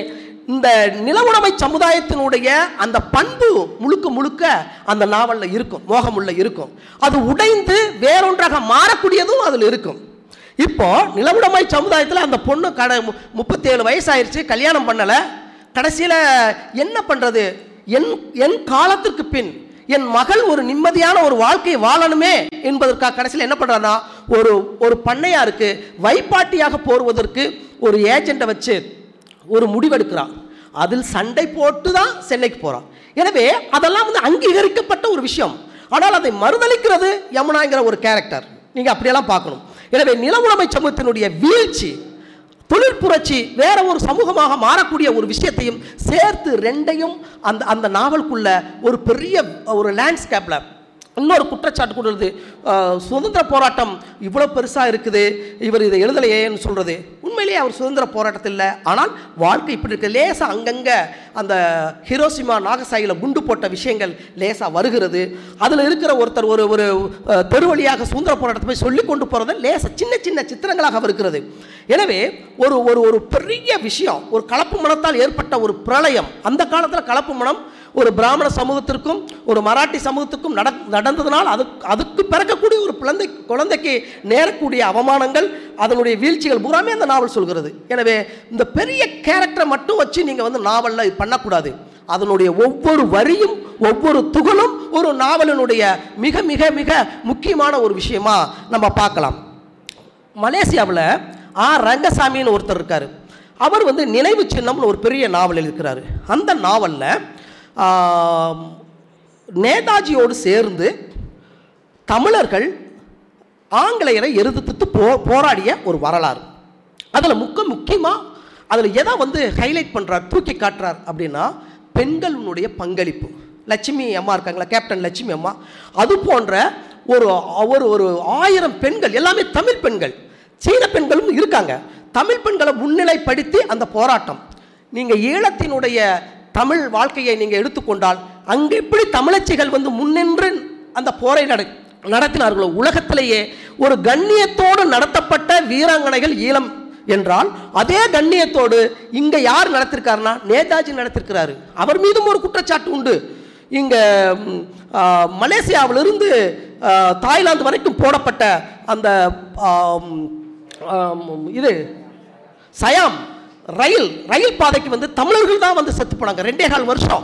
இந்த நிலவுடைமை சமுதாயத்தினுடைய அந்த பண்பு முழுக்க முழுக்க அந்த நாவலில் இருக்கும் மோகமுள்ள இருக்கும். அது உடைந்து வேறொன்றாக மாறக்கூடியதும் அதில் இருக்கும். இப்போ நிலவுடைமை சமுதாயத்தில் அந்த பொண்ணு கடை முப்பத்தேழு வயசாயிருச்சு கல்யாணம் பண்ணலை. கடைசியில் என்ன பண்ணுறது என் என் காலத்திற்கு பின் என் மகள் ஒரு நிம்மதியான ஒரு வாழ்க்கை வாழணுமே என்பதற்காக கடைசியில் என்ன பண்ணுறான்னா ஒரு ஒரு பண்ணையாருக்கு வைப்பாட்டியாக போருவதற்கு ஒரு ஏஜெண்ட்டை வச்சு ஒரு முடிவெடுக்கிறான் அதில் சண்டை போட்டு தான் சென்னைக்கு போகிறான் எனவே அதெல்லாம் வந்து அங்கீகரிக்கப்பட்ட ஒரு விஷயம். ஆனால் அதை மறுதளிக்கிறது யமுனாங்கிற ஒரு கேரக்டர் நீங்கள் அப்படியெல்லாம் பார்க்கணும். எனவே நில உடைமை சமூகத்தினுடைய வீழ்ச்சி தொழில் புரட்சி வேற ஒரு சமூகமாக மாறக்கூடிய ஒரு விஷயத்தையும் சேர்த்து ரெண்டையும் அந்த அந்த நாவலுக்குள்ள ஒரு பெரிய ஒரு லேண்ட்ஸ்கேப்பில் இன்னொரு குற்றச்சாட்டு கொடுறது சுதந்திர போராட்டம் இவ்வளோ பெருசாக இருக்குது. இவர் இதை எழுதலையேன்னு சொல்கிறது உண்மையிலேயே அவர் சுதந்திர போராட்டத்தில் இல்லை. ஆனால் வாழ்க்கை இப்படி இருக்குது லேசாக அங்கங்கே அந்த ஹிரோசிமா நாகசாயில குண்டு போட்ட விஷயங்கள் லேசாக வருகிறது. அதில் இருக்கிற ஒருத்தர் ஒரு ஒரு தெரு வழியாக சுதந்திர போராட்டத்தை போய் சொல்லி கொண்டு போகிறது லேசாக சின்ன சின்ன சித்திரங்களாக இருக்கிறது. எனவே ஒரு ஒரு ஒரு பெரிய விஷயம் ஒரு கலப்பு மனத்தால் ஏற்பட்ட ஒரு பிரளயம் அந்த காலத்தில் கலப்பு மனம் ஒரு பிராமண சமூகத்திற்கும் ஒரு மராட்டி சமூகத்துக்கும் நட நடந்ததுனால் அது அதுக்கு பிறக்கக்கூடிய ஒரு குழந்தை குழந்தைக்கு நேரக்கூடிய அவமானங்கள் அதனுடைய வீழ்ச்சிகள் பூராமே அந்த நாவல் சொல்கிறது. எனவே இந்த பெரிய கேரக்டரை மட்டும் வச்சு நீங்கள் வந்து நாவலில் இது பண்ணக்கூடாது. அதனுடைய ஒவ்வொரு வரியும் ஒவ்வொரு துகளும் ஒரு நாவலினுடைய மிக மிக மிக முக்கியமான ஒரு விஷயமா நம்ம பார்க்கலாம். மலேசியாவில் ஆ. ரங்கசாமின்னு ஒருத்தர் இருக்கார். அவர் வந்து நினைவு சின்னம்னு ஒரு பெரிய நாவல் எழுதியிருக்கிறாரு அந்த நாவலில் நேதாஜியோடு சேர்ந்து தமிழர்கள் ஆங்கிலேயரை எதிர்த்து போ போராடிய ஒரு வரலாறு. அதில் முக்க முக்கியமாக அதில் எதை வந்து ஹைலைட் பண்ணுறார் தூக்கி காட்டுறார் அப்படின்னா பெண்களினுடைய பங்களிப்பு. லட்சுமி அம்மா இருக்காங்களா கேப்டன் லட்சுமி அம்மா. அது போன்ற ஒரு ஒரு ஒரு ஆயிரம் பெண்கள் எல்லாமே தமிழ் பெண்கள் சீன பெண்களும் இருக்காங்க. தமிழ் பெண்களை முன்னிலைப்படுத்தி அந்த போராட்டம். நீங்கள் ஈழத்தினுடைய தமிழ் வாழ்க்கையை நீங்கள் எடுத்துக்கொண்டால் அங்கே எப்படி தமிழச்சிகள் வந்து முன்னின்று அந்த போரை நட நடத்தினார்களோ உலகத்திலேயே ஒரு கண்ணியத்தோடு நடத்தப்பட்ட வீராங்கனைகள் ஈழம் என்றால் அதே கண்ணியத்தோடு இங்கே யார் நடத்திருக்காருன்னா நேதாஜி நடத்திருக்கிறாரு. அவர் மீதும் ஒரு குற்றச்சாட்டு உண்டு. இங்கே மலேசியாவிலிருந்து தாய்லாந்து வரைக்கும் போடப்பட்ட அந்த இது சயாம். ரயில் ரயில் பாதைக்கு வந்து தமிழர்கள் தான் வந்து செத்து போனாங்க. ரெண்டே கால் வருஷம்.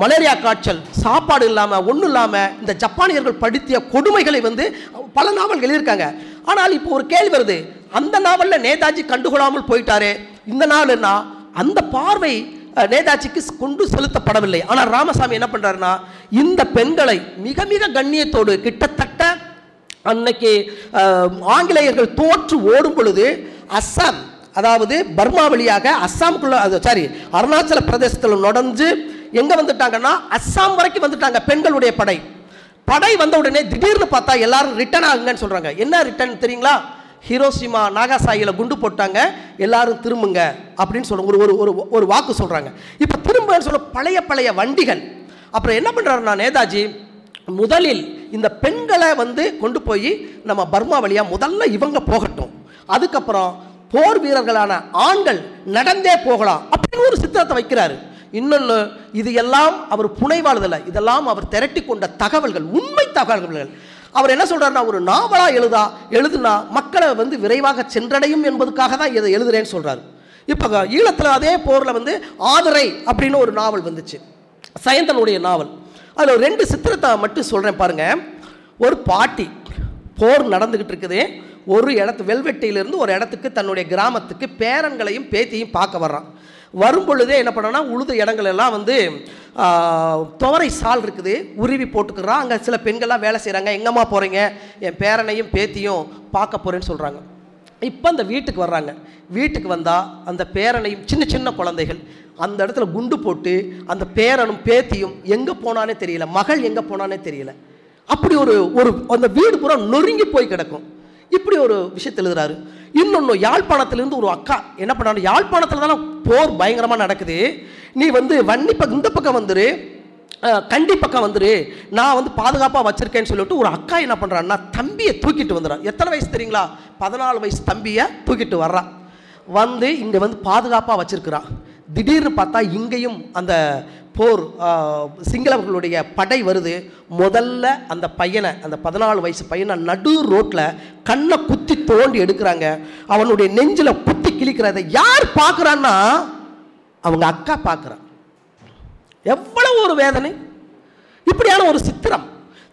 மலேரியா காய்ச்சல் சாப்பாடு இல்லாமல் ஒன்றும் இல்லாமல் இந்த ஜப்பானியர்கள் படித்திய கொடுமைகளை வந்து பல நாவல் எழுதியிருக்காங்க. ஆனால் இப்போ ஒரு கேள்வி வருது. அந்த நாவலில் நேதாஜி கண்டுகொள்ளாமல் போயிட்டாரு. இந்த நாள் என்ன அந்த பார்வை நேதாஜிக்கு கொண்டு செலுத்தப்படவில்லை. ஆனால் ராமசாமி என்ன பண்ணுறாருன்னா இந்த பெண்களை மிக மிக கண்ணியத்தோடு கிட்டத்தட்ட அன்னைக்கு ஆங்கிலேயர்கள் தோற்று ஓடும் பொழுது அஸ்ஸாம் அதாவது பர்மா வழியாக அஸ்ஸாமுக்குள்ள அது சாரி அருணாச்சல பிரதேசத்தில் நுழைஞ்சு எங்கே வந்துட்டாங்கன்னா அஸ்ஸாம் வரைக்கும் வந்துட்டாங்க பெண்களுடைய படை. படை வந்த உடனே திடீர்னு பார்த்தா எல்லாரும் ரிட்டர்ன் ஆகுங்கன்னு சொல்கிறாங்க என்ன ரிட்டர்ன் தெரியுங்களா? ஹீரோசிமா நாகாசாயில குண்டு போட்டாங்க எல்லாரும் திரும்புங்க அப்படின்னு சொல்ற ஒரு ஒரு ஒரு ஒரு வாக்கு சொல்கிறாங்க இப்போ திரும்பன்னு சொல்ல பழைய பழைய வண்டிகள். அப்புறம் என்ன பண்ணுறாருன்னா நேதாஜி முதலில் இந்த பெண்களை வந்து கொண்டு போய் நம்ம பர்மா வழியாக முதல்ல இவங்க போகட்டும். அதுக்கப்புறம் போர் வீரர்களான ஆண்கள் நடந்தே போகலாம் அப்படின்னு ஒரு சித்திரத்தை வைக்கிறாரு. இன்னொன்று இது எல்லாம் அவர் புனைவாளுதல்ல இதெல்லாம் அவர் திரட்டி கொண்ட தகவல்கள் உண்மை தகவல்கள். அவர் என்ன சொல்கிறாருன்னா ஒரு நாவலாக எழுதா எழுதுனா மக்களை வந்து விரைவாக சென்றடையும் என்பதுக்காக தான் இதை எழுதுறேன்னு சொல்கிறாரு இப்போ ஈழத்தில் அதே போரில் வந்து ஆதரை அப்படின்னு ஒரு நாவல் வந்துச்சு. சயந்தனுடைய நாவல். அதில் ஒரு ரெண்டு சித்திரத்தை மட்டும் சொல்கிறேன் பாருங்கள் ஒரு பாட்டி போர் நடந்துக்கிட்டு இருக்குது. ஒரு இடத்து வெல்வெட்டியிலிருந்து ஒரு இடத்துக்கு தன்னுடைய கிராமத்துக்கு பேரன்களையும் பேத்தியும் பார்க்க வர்றான். வரும் பொழுதே என்ன பண்ணனா உழுது இடங்கள் எல்லாம் வந்து துவரை சால் இருக்குது உருவி போட்டுக்கிறான். அங்கே சில பெண்கள்லாம் வேலை செய்கிறாங்க எங்கம்மா போகிறீங்க என் பேரனையும் பேத்தியும் பார்க்க போகிறேன்னு சொல்கிறாங்க இப்போ அந்த வீட்டுக்கு வர்றாங்க. வீட்டுக்கு வந்தால் அந்த பேரனையும் சின்ன சின்ன குழந்தைகள் அந்த இடத்துல குண்டு போட்டு அந்த பேரனும் பேத்தியும் எங்கே போனானே தெரியல. மகள் எங்கே போனானே தெரியல. அப்படி ஒரு ஒரு அந்த வீடு பூரா நொறுங்கி போய் கிடக்கும். இப்படி ஒரு விஷயத்தை எழுதுறாரு. இன்னொன்று யாழ்ப்பாணத்திலேருந்து ஒரு அக்கா என்ன பண்ணாரு யாழ்ப்பாணத்தில் தானே போர் பயங்கரமாக நடக்குது. நீ வந்து வன்னி பக்கம் இந்த பக்கம் வந்துரு. கண்டி பக்கம் வந்துரு. நான் வந்து பாதுகாப்பாக வச்சுருக்கேன்னு சொல்லிட்டு ஒரு அக்கா என்ன பண்ணுறான்னா தம்பியை தூக்கிட்டு வந்துடுறான் எத்தனை வயசு தெரியுங்களா? பதினாலு வயசு தம்பியை தூக்கிட்டு வர்றான் வந்து இங்கே வந்து பாதுகாப்பாக வச்சிருக்கிறான் திடீர்னு பார்த்தா இங்கேயும் அந்த போர் சிங்களவர்களுடைய படை வருது. முதல்ல அந்த பையனை அந்த பதினாலு வயசு பையனை நடு ரோட்டில் கண்ணை குத்தி தோண்டி எடுக்கிறாங்க. அவனுடைய நெஞ்சில் குத்தி கிழிக்கிறத யார் பார்க்குறான்னா அவங்க அக்கா பார்க்குறான். எவ்வளவு ஒரு வேதனை. இப்படியான ஒரு சித்திரம்.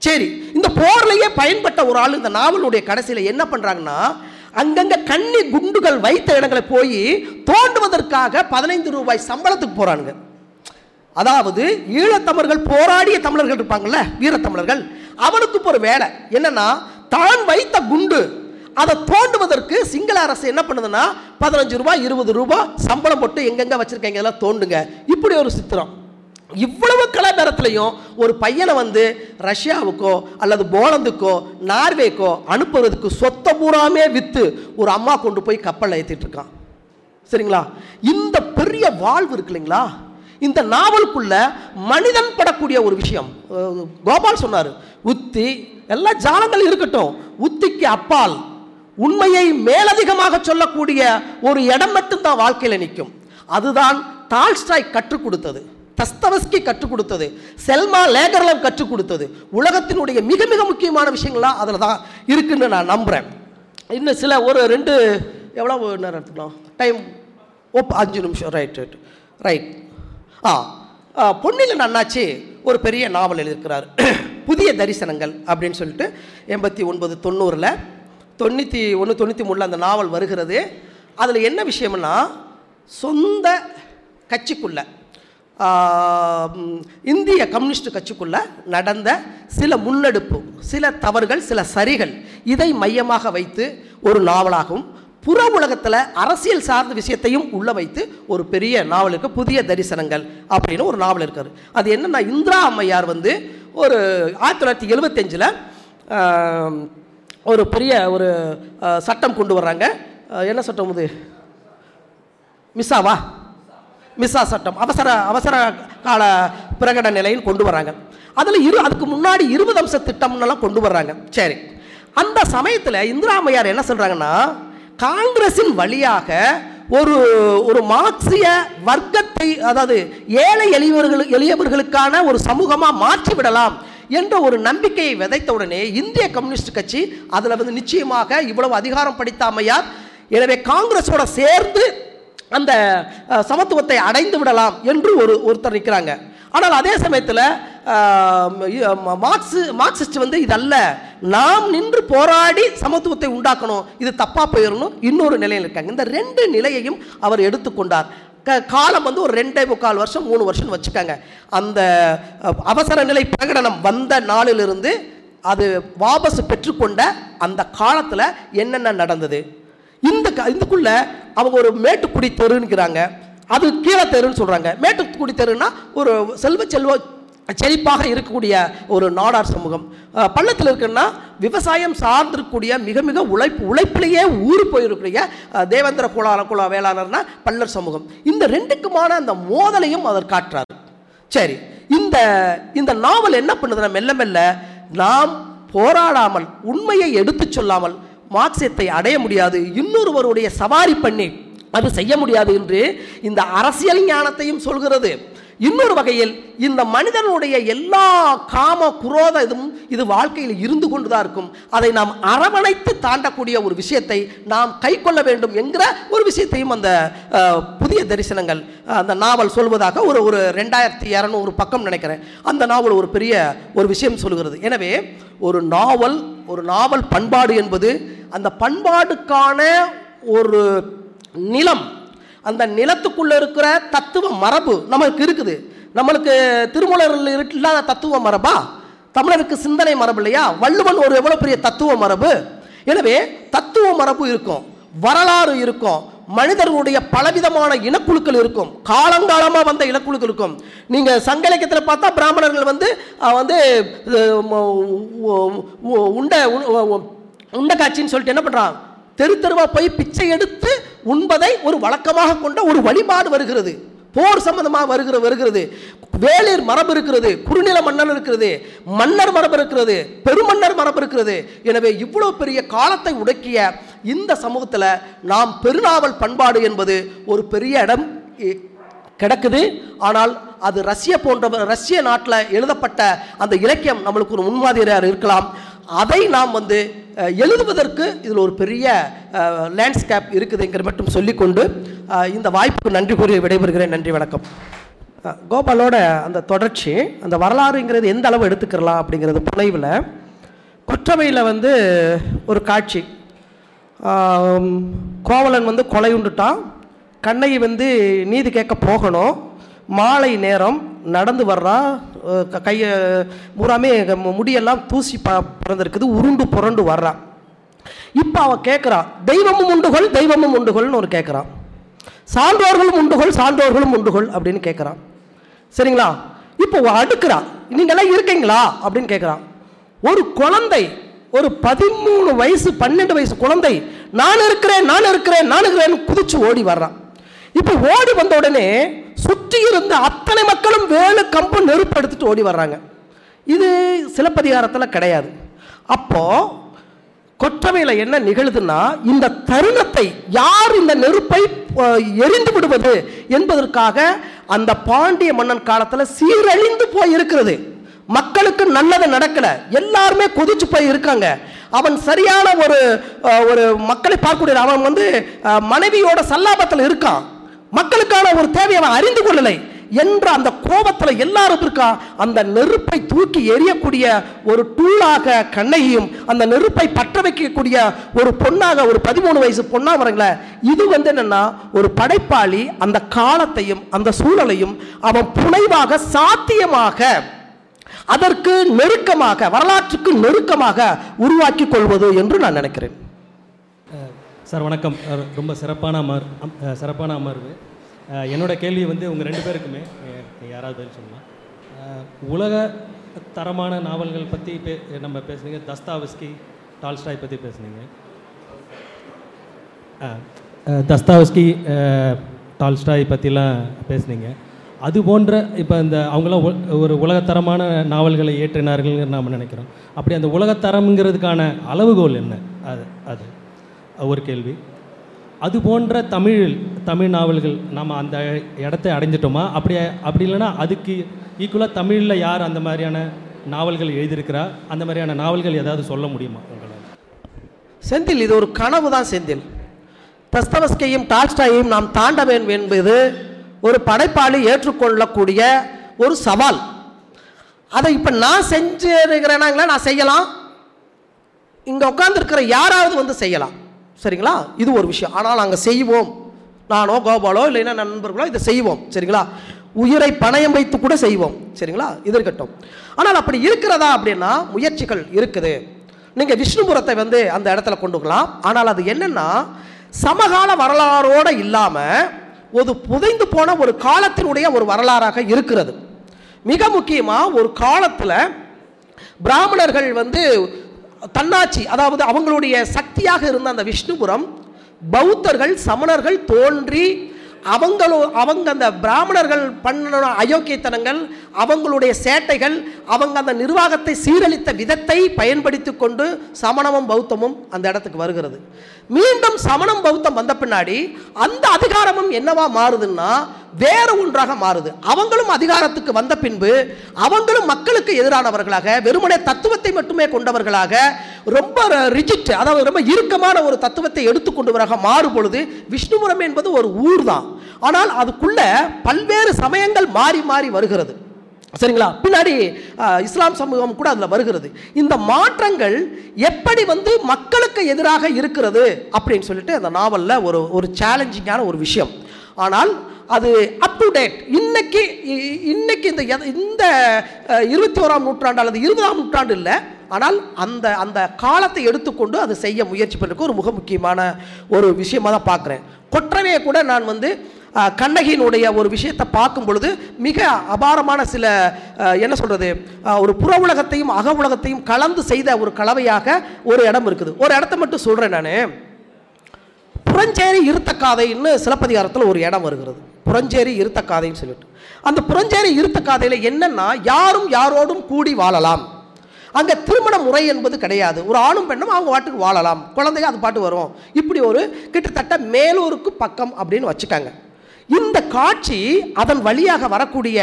சரி இந்த போர்லையே பயன்பட்ட ஒரு ஆள் இந்த நாவலுடைய கடைசியில் என்ன பண்ணுறாங்கன்னா அங்கங்க கண்ணி குண்டுகள் வைத்த இடங்களை போய் தோண்டுவதற்காக பதினைந்து ரூபாய் சம்பளத்துக்கு போறானுங்க. அதாவது ஈழத்தமிழர்கள் போராடிய தமிழர்கள் இருப்பாங்கல்ல வீரத்தமிழர்கள். அவனுக்கு ஒரு வேலை. என்னன்னா தான் வைத்த குண்டு அதை தோண்டுவதற்கு சிங்கள அரசு என்ன பண்ணுதுன்னா பதினஞ்சு ரூபாய் இருபது ரூபாய் சம்பளம் போட்டு எங்கெங்க வச்சிருக்கீங்க இதெல்லாம் தோண்டுங்க. இப்படி ஒரு சித்திரம். இவ்வளவு கலாச்சாரத்திலையும் ஒரு பையனை வந்து ரஷ்யாவுக்கோ அல்லது போலந்துக்கோ நார்வேக்கோ அனுப்புறதுக்கு சொத்தை பூராமே விற்று ஒரு அம்மா கொண்டு போய் கப்பலில் ஏற்றிட்டு இருக்கான் சரிங்களா? இந்த பெரிய வாழ்வு இருக்கு இல்லைங்களா? இந்த நாவலுக்குள்ள மனிதன் படக்கூடிய ஒரு விஷயம். கோபால் சொன்னார் உத்தி எல்லா ஜாலங்கள் இருக்கட்டும். உத்திக்கு அப்பால். உண்மையை மேலதிகமாக சொல்லக்கூடிய ஒரு இடம் மட்டும்தான் வாழ்க்கையில் நிற்கும். அதுதான் டால்ஸ்டாய் கற்றுக் கொடுத்தது. தஸ்தவஸ்கி கற்றுக் கொடுத்தது. செல்மா லேகர்லம் கற்றுக் கொடுத்தது. உலகத்தினுடைய மிக மிக முக்கியமான விஷயங்கள்லாம் அதில் தான் இருக்குன்னு நான் நம்புகிறேன் இன்னும் சில ஒரு ரெண்டு எவ்வளோ நேரம் எடுத்துக்கலாம்? டைம் ஓப் அஞ்சு நிமிஷம். ரைட் ரைட் ரைட் ஆ ஆ, பொன்னியின் அண்ணாச்சி ஒரு பெரிய நாவல் எழுதியிருக்கிறார். புதிய தரிசனங்கள் அப்படின்னு சொல்லிட்டு எண்பத்தி ஒன்பது தொண்ணூறில் தொண்ணூற்றி ஒன்று தொண்ணூற்றி மூணில் அந்த நாவல் வருகிறது. அதில் என்ன விஷயம்னா சொந்த கட்சிக்குள்ளே இந்திய கம்யூனிஸ்ட் கட்சிக்குள்ளே நடந்த சில முன்னெடுப்பு சில தவறுகள் சில சரிகள் இதை மையமாக வைத்து ஒரு நாவலாகவும் புற உலகத்தில் அரசியல் சார்ந்த விஷயத்தையும் உள்ள வைத்து ஒரு பெரிய நாவல் இருக்குது புதிய தரிசனங்கள் அப்படின்னு ஒரு நாவல் இருக்கார். அது என்னன்னா இந்திரா அம்மையார் வந்து ஒரு ஆயிரத்தி தொள்ளாயிரத்தி எழுபத்தஞ்சில் ஒரு பெரிய ஒரு சட்டம் கொண்டு வர்றாங்க. என்ன சட்டம் இது மிஸ்ஸாவா? மிஸ்ஸா சட்டம் அவசர அவசர கால பிரகடன நிலையில் கொண்டு வராங்க அதில் இரு அதுக்கு முன்னாடி இருபது அம்ச திட்டம்னெல்லாம் கொண்டு வர்றாங்க. சரி. அந்த சமயத்தில் இந்திராமையார் என்ன சொல்கிறாங்கன்னா காங்கிரஸின் வழியாக ஒரு ஒரு மார்க்சிய வர்க்கத்தை அதாவது ஏழை எளியவர்கள் எளியவர்களுக்கான ஒரு சமூகமாக மாற்றி விடலாம் என்ற ஒரு நம்பிக்கையை விதைத்த உடனே இந்திய கம்யூனிஸ்ட் கட்சி அதில் வந்து நிச்சயமாக இவ்வளவு அதிகாரம் படித்த அமையார் எனவே காங்கிரஸோட சேர்ந்து அந்த சமத்துவத்தை அடைந்து விடலாம் என்று ஒரு ஒருத்தர் நிற்கிறாங்க ஆனால் அதே சமயத்தில் மார்க்ஸ் மார்க்சிஸ்ட் வந்து இதல்ல நாம் நின்று போராடி சமத்துவத்தை உண்டாக்கணும். இது தப்பாக போயிடணும் இன்னொரு நிலையில் இருக்காங்க. இந்த ரெண்டு நிலையையும் அவர் எடுத்துக்கொண்டார். க காலம் வந்து ஒரு ரெண்டே முக்கால் வருஷம் மூணு வருஷம் வச்சுக்காங்க. அந்த அவசர நிலை பிரகடனம் வந்த நாளிலிருந்து அது வாபஸ் பெற்றுக்கொண்ட அந்த காலத்தில் என்னென்ன நடந்தது? இந்த க இதுக்குள்ள அவங்க ஒரு மேட்டுக்குடி தெருங்கிறாங்க அது கீழே தெருன்னு சொல்கிறாங்க மேட்டுக்குடி தெருன்னா ஒரு செல்வ செல்வ செழிப்பாக இருக்கக்கூடிய ஒரு நாடார் சமூகம். பள்ளத்தில் இருக்குன்னா விவசாயம் சார்ந்திருக்கக்கூடிய மிக மிக உழைப்பு உழைப்பிலேயே ஊர் போயிருக்கக்கூடிய தேவேந்திர குலா குல வேளாளர்னா பள்ளர் சமூகம். இந்த ரெண்டுக்குமான அந்த மோதலையும் அவர் காட்டுறார். சரி இந்த இந்த நாவல் என்ன பண்ணுதுன்னா மெல்ல மெல்ல நாம் போராடாமல் உண்மையை எடுத்துச் சொல்லாமல் மார்க்சியத்தை அடைய முடியாது இன்னொருவருடைய சவாரி பண்ணி அது செய்ய முடியாது என்று இந்த அரசியல் ஞானத்தையும் சொல்கிறது. இன்னொரு வகையில் இந்த மனிதனுடைய எல்லா காம குரோத இதுவும் இது வாழ்க்கையில் இருந்து கொண்டுதான் இருக்கும். அதை நாம் அரவணைத்து தாண்டக்கூடிய ஒரு விஷயத்தை நாம் கை கொள்ள வேண்டும் என்கிற ஒரு விஷயத்தையும் அந்த புதிய தரிசனங்கள் அந்த நாவல் சொல்வதாக ஒரு ஒரு ரெண்டாயிரத்தி இரநூறு பக்கம் நினைக்கிறேன். அந்த நாவல் ஒரு பெரிய ஒரு விஷயம் சொல்கிறது. எனவே ஒரு நாவல் ஒரு நாவல் பண்பாடு என்பது அந்த பண்பாடுக்கான ஒரு நிலம் அந்த நிலத்துக்குள்ளே இருக்கிற தத்துவ மரபு நம்மளுக்கு இருக்குது. நம்மளுக்கு திருமலரில் இல்லாத தத்துவ மரபா? தமிழருக்கு சிந்தனை மரபு இல்லையா? வள்ளுவன் ஒரு எவ்வளோ பெரிய தத்துவ மரபு? எனவே தத்துவ மரபு இருக்கும் வரலாறு இருக்கும். மனிதர்களுடைய பலவிதமான இனக்குழுக்கள் இருக்கும். காலங்காலமாக வந்த இனக்குழுக்கள் இருக்கும். நீங்கள் சங்க இலக்கியத்தில் பார்த்தா பிராமணர்கள் வந்து வந்து உண்டை உண்ட உண்ட காட்சின்னு சொல்லிட்டு என்ன பண்ணுறான் தெரு தெருவாக போய் பிச்சை எடுத்து உண்பதை ஒரு வழக்கமாக கொண்ட ஒரு வழிபாடு வருகிறது. போர் சம்பந்தமாக வருகிற வருகிறது. வேளிர் மரபு இருக்கிறது குறுநில மன்னர் இருக்கிறது மன்னர் மரபு இருக்கிறது பெருமன்னர் மரபு இருக்கிறது. எனவே இவ்வளோ பெரிய காலத்தை உடக்கிய இந்த சமூகத்தில் நாம் பெருநாவல் பண்பாடு என்பது ஒரு பெரிய இடம் கிடக்குது. ஆனால் அது ரஷ்ய போன்ற ரஷ்ய நாட்டில் எழுதப்பட்ட அந்த இலக்கியம் நம்மளுக்கு ஒரு முன்மாதிரியாக இருக்கலாம். அதை நாம் வந்து எழுதுவதற்கு இதில் ஒரு பெரிய லேண்ட்ஸ்கேப் இருக்குதுங்கிற மட்டும் சொல்லிக்கொண்டு இந்த வாய்ப்புக்கு நன்றி கூறி விடைபெறுகிறேன். நன்றி வணக்கம். கோபாலோட அந்த தொடர்ச்சி அந்த வரலாறுங்கிறது எந்த அளவு எடுத்துக்கிறலாம் அப்படிங்கிறது புனைவில் கொற்றவையில் வந்து ஒரு காட்சி. கோவலன் வந்து கொலை உண்டுட்டான் கண்ணகி வந்து நீதி கேட்க போகணும் மாலை நேரம் நடந்து வர்றா கையை பூராமே முடியெல்லாம் தூசி ப பிறந்திருக்குது உருண்டு புரண்டு வர்றான் இப்போ அவன் கேட்குறான் தெய்வமும் உண்டுகொள் தெய்வமும் உண்டுகொள்னு ஒரு கேட்குறான் சான்றோர்களும் உண்டுகொள் சான்றோர்களும் உண்டுகொள் அப்படின்னு கேட்குறான் சரிங்களா? இப்போ அடுக்கிறான் நீங்களாம் இருக்கீங்களா? அப்படின்னு கேட்குறான் ஒரு குழந்தை ஒரு பதிமூணு வயசு பன்னெண்டு வயசு குழந்தை நான் இருக்கிறேன் நான் இருக்கிறேன் நான் இருக்கிறேன் குதிச்சு ஓடி வர்றான் இப்போ ஓடி வந்த உடனே சுற்றி இருந்த அத்தனை மக்களும் வேலு கம்பு நெருப்பு எடுத்துட்டு ஓடி வர்றாங்க. இது சிலப்பதிகாரத்தில் கிடையாது. அப்போ கொற்றவையில் என்ன நிகழுதுன்னா இந்த தருணத்தை யார் இந்த நெருப்பை எரிந்து விடுவது என்பதற்காக அந்த பாண்டிய மன்னன் காலத்தில் சீரழிந்து போய் இருக்கிறது மக்களுக்கு நல்லது நடக்கலை. எல்லாருமே கொதிச்சு போய் இருக்காங்க. அவன் சரியான ஒரு ஒரு மக்களை பார்க்கக்கூடிய அவன் வந்து மனைவியோட சல்லாபத்தில் இருக்கான். மக்களுக்கான ஒரு தேவையை அவன் அறிந்து கொள்ளலை என்ற அந்த கோபத்தில் எல்லாரும் இருக்கா? அந்த நெருப்பை தூக்கி எரியக்கூடிய ஒரு டூலாக கண்ணகியும் அந்த நெருப்பை பற்ற வைக்கக்கூடிய ஒரு பொண்ணாக ஒரு பதிமூணு வயசு பொண்ணா வரங்களேன். இது வந்து என்னன்னா ஒரு படைப்பாளி அந்த காலத்தையும் அந்த சூழலையும் அவன் புனைவாக சாத்தியமாக அதற்கு நெருக்கமாக வரலாற்றுக்கு நெருக்கமாக உருவாக்கி கொள்வது என்று நான் நினைக்கிறேன். சார் வணக்கம். ரொம்ப சிறப்பான அமர் அம்- சிறப்பான அமர்வு. என்னோடய என்னோட கேள்வி வந்து உங்கள் ரெண்டு பேருக்குமே யாராவது பதில் சொல்லலாம் உலக தரமான நாவல்கள் பற்றி பே நம்ம பேசுனீங்க. தஸ்தாவஸ்கி டால்ஸ்டாய் பற்றி பேசுனீங்க. தஸ்தாவஸ்கி டால்ஸ்டாய் பற்றிலாம் பேசுனீங்க. அது போன்ற இப்போ இந்த அவங்களாம் ஒ- ஒரு உலகத்தரமான நாவல்களை ஏற்றினார்கள் நாம் நினைக்கிறோம். அப்படி அந்த உலகத்தரம்ங்கிறதுக்கான அளவுகோல் என்ன? அது அது. ஒரு கேள்வி. அது போன்ற தமிழ் தமிழ் நாவல்கள் நம்ம அந்த இடத்தை அடைஞ்சிட்டோமா? அப்படி அப்படி இல்லைன்னா அதுக்கு ஈக்குவலாக தமிழில் யார் அந்த மாதிரியான நாவல்கள் எழுதியிருக்கிறா? அந்த மாதிரியான நாவல்கள் ஏதாவது சொல்ல முடியுமா உங்களால்? செந்தில் இது ஒரு கனவு தான் செந்தில். தஸ்தவஸ்கையும் டால்ஸ்டாயையும் நாம் தாண்ட வேண்டும் என்பது ஒரு படைப்பாளி ஏற்றுக்கொள்ளக்கூடிய ஒரு சவால். அதை இப்போ நான் செஞ்சுருக்கிறேனாங்களா? நான் செய்யலாம். இங்கே உட்காந்துருக்கிற யாராவது வந்து செய்யலாம். சரிங்களா? இது ஒரு விஷயம். ஆனால் நாங்கள் செய்வோம். நானோ கோபாலோ இல்லைன்னா நண்பர்களோ இதை செய்வோம். சரிங்களா? உயிரை பணயம் வைத்து கூட செய்வோம். சரிங்களா? இது இருக்கட்டும். ஆனால் அப்படி இருக்கிறதா அப்படின்னா முயற்சிகள் இருக்குது. நீங்கள் விஷ்ணுபுரத்தை வந்து அந்த இடத்துல கொண்டு வரலாம். ஆனால் அது என்னென்னா சமகால வரலாறோடு இல்லாமல் ஒரு புதைந்து போன ஒரு காலத்தினுடைய ஒரு வரலாறாக இருக்கிறது. மிக முக்கியமாக ஒரு காலத்தில் பிராமணர்கள் வந்து தன்னாட்சி அதாவது அவங்களுடைய சக்தியாக இருந்த அந்த விஷ்ணுபுரம் பௌத்தர்கள் சமணர்கள் தோன்றி அவங்களும் அவங்க அந்த பிராமணர்கள் பண்ண அயோக்கியத்தனங்கள் அவங்களுடைய சேட்டைகள் அவங்க அந்த நிர்வாகத்தை சீரழித்த விதத்தை பயன்படுத்தி கொண்டு சமணமும் பௌத்தமும் அந்த இடத்துக்கு வருகிறது. மீண்டும் சமணம் பௌத்தம் வந்த பின்னாடி அந்த அதிகாரமும் என்னவா மாறுதுன்னா வேறு ஒன்றாக மாறுது. அவங்களும் அதிகாரத்துக்கு வந்த பின்பு அவங்களும் மக்களுக்கு எதிரானவர்களாக வெறுமனே தத்துவத்தை மட்டுமே கொண்டவர்களாக ரொம்ப ரிஜிட் அதாவது ரொம்ப இறுக்கமான ஒரு தத்துவத்தை எடுத்துக்கொண்டவராக மாறும் பொழுது விஷ்ணுபுரம் என்பது ஒரு ஊர் தான் ஆனால் அதுக்குள்ள பல்வேறு சமயங்கள் மாறி மாறி வருகிறது. சரிங்களா? பின்னாடி இஸ்லாம் சமூகம் கூட அதில் வருகிறது. இந்த மாற்றங்கள் எப்படி வந்து மக்களுக்கு எதிராக இருக்கிறது அப்படின்னு சொல்லிட்டு அந்த நாவலில் ஒரு ஒரு சேலஞ்சிங்கான ஒரு விஷயம். ஆனால் அது அப் டு டேட் இன்னைக்கு இ- இன்னைக்கு இந்த இந்த இருபத்தி ஓராம் நூற்றாண்டு அல்லது இருபதாம் நூற்றாண்டு இல்லை. ஆனால் அந்த அந்த காலத்தை எடுத்துக்கொண்டு அதை செய்ய முயற்சி பண்ணுறதுக்கு ஒரு மிக முக்கியமான ஒரு விஷயமா தான் பார்க்குறேன் கொற்றவையை கூட நான் வந்து கண்ணகியினுடைய ஒரு விஷயத்தை பார்க்கும் பொழுது மிக அபாரமான சில என்ன சொல்கிறது ஒரு புற உலகத்தையும் அக உலகத்தையும் கலந்து செய்த ஒரு கலவையாக ஒரு இடம் இருக்குது. ஒரு இடத்த மட்டும் சொல்கிறேன் நான். புறஞ்சேரி இருத்தக்காதைன்னு சிலப்பதிகாரத்தில் ஒரு இடம் வருகிறது. புறஞ்சேரி இருத்தக்காதைன்னு சொல்லிட்டு. அந்த புறஞ்சேரி இருத்தக்காதையில் என்னென்னா யாரும் யாரோடும் கூடி வாழலாம். அங்கே திருமண முறை என்பது கிடையாது. ஒரு ஆணும் பெண்ணும் அவங்க பாட்டுக்கு வாழலாம். குழந்தைங்க அது பாட்டு வரும். இப்படி ஒரு கிட்டத்தட்ட மேலூருக்கு பக்கம் அப்படின்னு வச்சுக்காங்க. இந்த காட்சி அதன் வழியாக வரக்கூடிய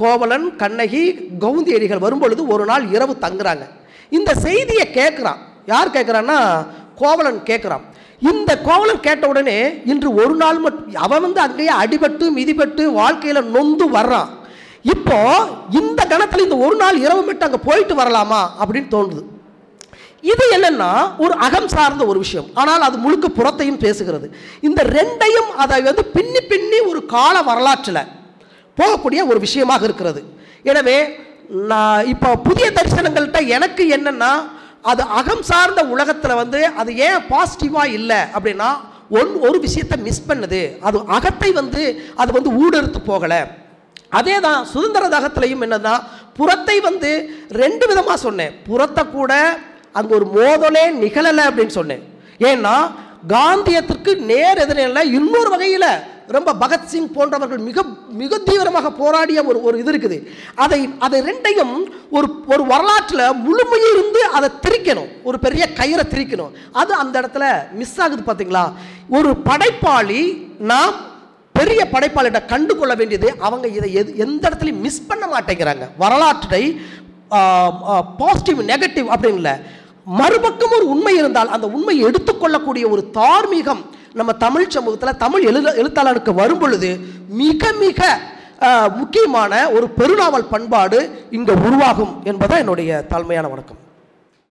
கோவலன் கண்ணகி கவுந்தியடிகள் வரும்பொழுது ஒரு நாள் இரவு தங்குறாங்க. இந்த செய்தியை கேட்குறான். யார் கேட்குறான்னா கோவலன் கேட்குறான். இந்த கோவலன் கேட்ட உடனே இன்று ஒரு நாள் மட்டும் அவன் வந்து அங்கேயே அடிபட்டு மிதிபட்டு வாழ்க்கையில் நொந்து வர்றான். இப்போ இந்த கணத்தில் இந்த ஒரு நாள் இரவு மட்டும் அங்கே போயிட்டு வரலாமா அப்படின்னு தோணுது. இது என்னன்னா ஒரு அகம் சார்ந்த ஒரு விஷயம். ஆனால் அது முழுக்க புறத்தையும் பேசுகிறது. இந்த ரெண்டையும் அதை வந்து பின்னி பின்னி ஒரு கால வரலாற்றில் போகக்கூடிய ஒரு விஷயமாக இருக்கிறது. எனவே நான் இப்போ புதிய தரிசனங்கள்கிட்ட எனக்கு என்னன்னா அது அகம் சார்ந்த உலகத்தில் வந்து அது ஏன் பாசிட்டிவாக இல்லை அப்படின்னா ஒன் ஒரு விஷயத்தை மிஸ் பண்ணுது. அது அகத்தை வந்து அது வந்து ஊடறுத்து போகலை. அதே தான் சுதந்திர தாகத்திலையும் என்னன்னா புறத்தை வந்து ரெண்டு விதமாக சொன்னேன். புறத்தை கூட அங்கே ஒரு மோதலே நிகழலை அப்படின்னு சொன்னேன். ஏன்னா காந்தியத்திற்கு நேர் எதிரில் இன்னொரு வகையில் ரொம்ப பகத்சிங் போன்றவர்கள் மிக மிக தீவிரமாக போராடிய ஒரு ஒரு இது இருக்குது. அதை அதை ரெண்டையும் ஒரு ஒரு வரலாற்றில் முழுமையிருந்து அதை திரிக்கணும். ஒரு பெரிய கயிறை திரிக்கணும். அது அந்த இடத்துல மிஸ் ஆகுது பார்த்தீங்களா ஒரு படைப்பாளி நாம் பெரிய படைப்பாளிகிட்ட கண்டு கொள்ள வேண்டியது அவங்க இதை எது எந்த இடத்துலையும் மிஸ் பண்ண மாட்டேங்கிறாங்க. வரலாற்றை பாசிட்டிவ் நெகட்டிவ் அப்படின்னு இல்லை. மறுபக்கம் ஒரு உண்மை இருந்தால் அந்த உண்மையை எடுத்துக்கொள்ளக்கூடிய ஒரு தார்மீகம் நம்ம தமிழ் சமூகத்தில் தமிழ் எழுத எழுத்தாளருக்கு வரும் பொழுது மிக மிக முக்கியமான ஒரு பெருநாவல் பண்பாடு இங்கே உருவாகும் என்பதான் என்னுடைய தாழ்மையான வணக்கம்.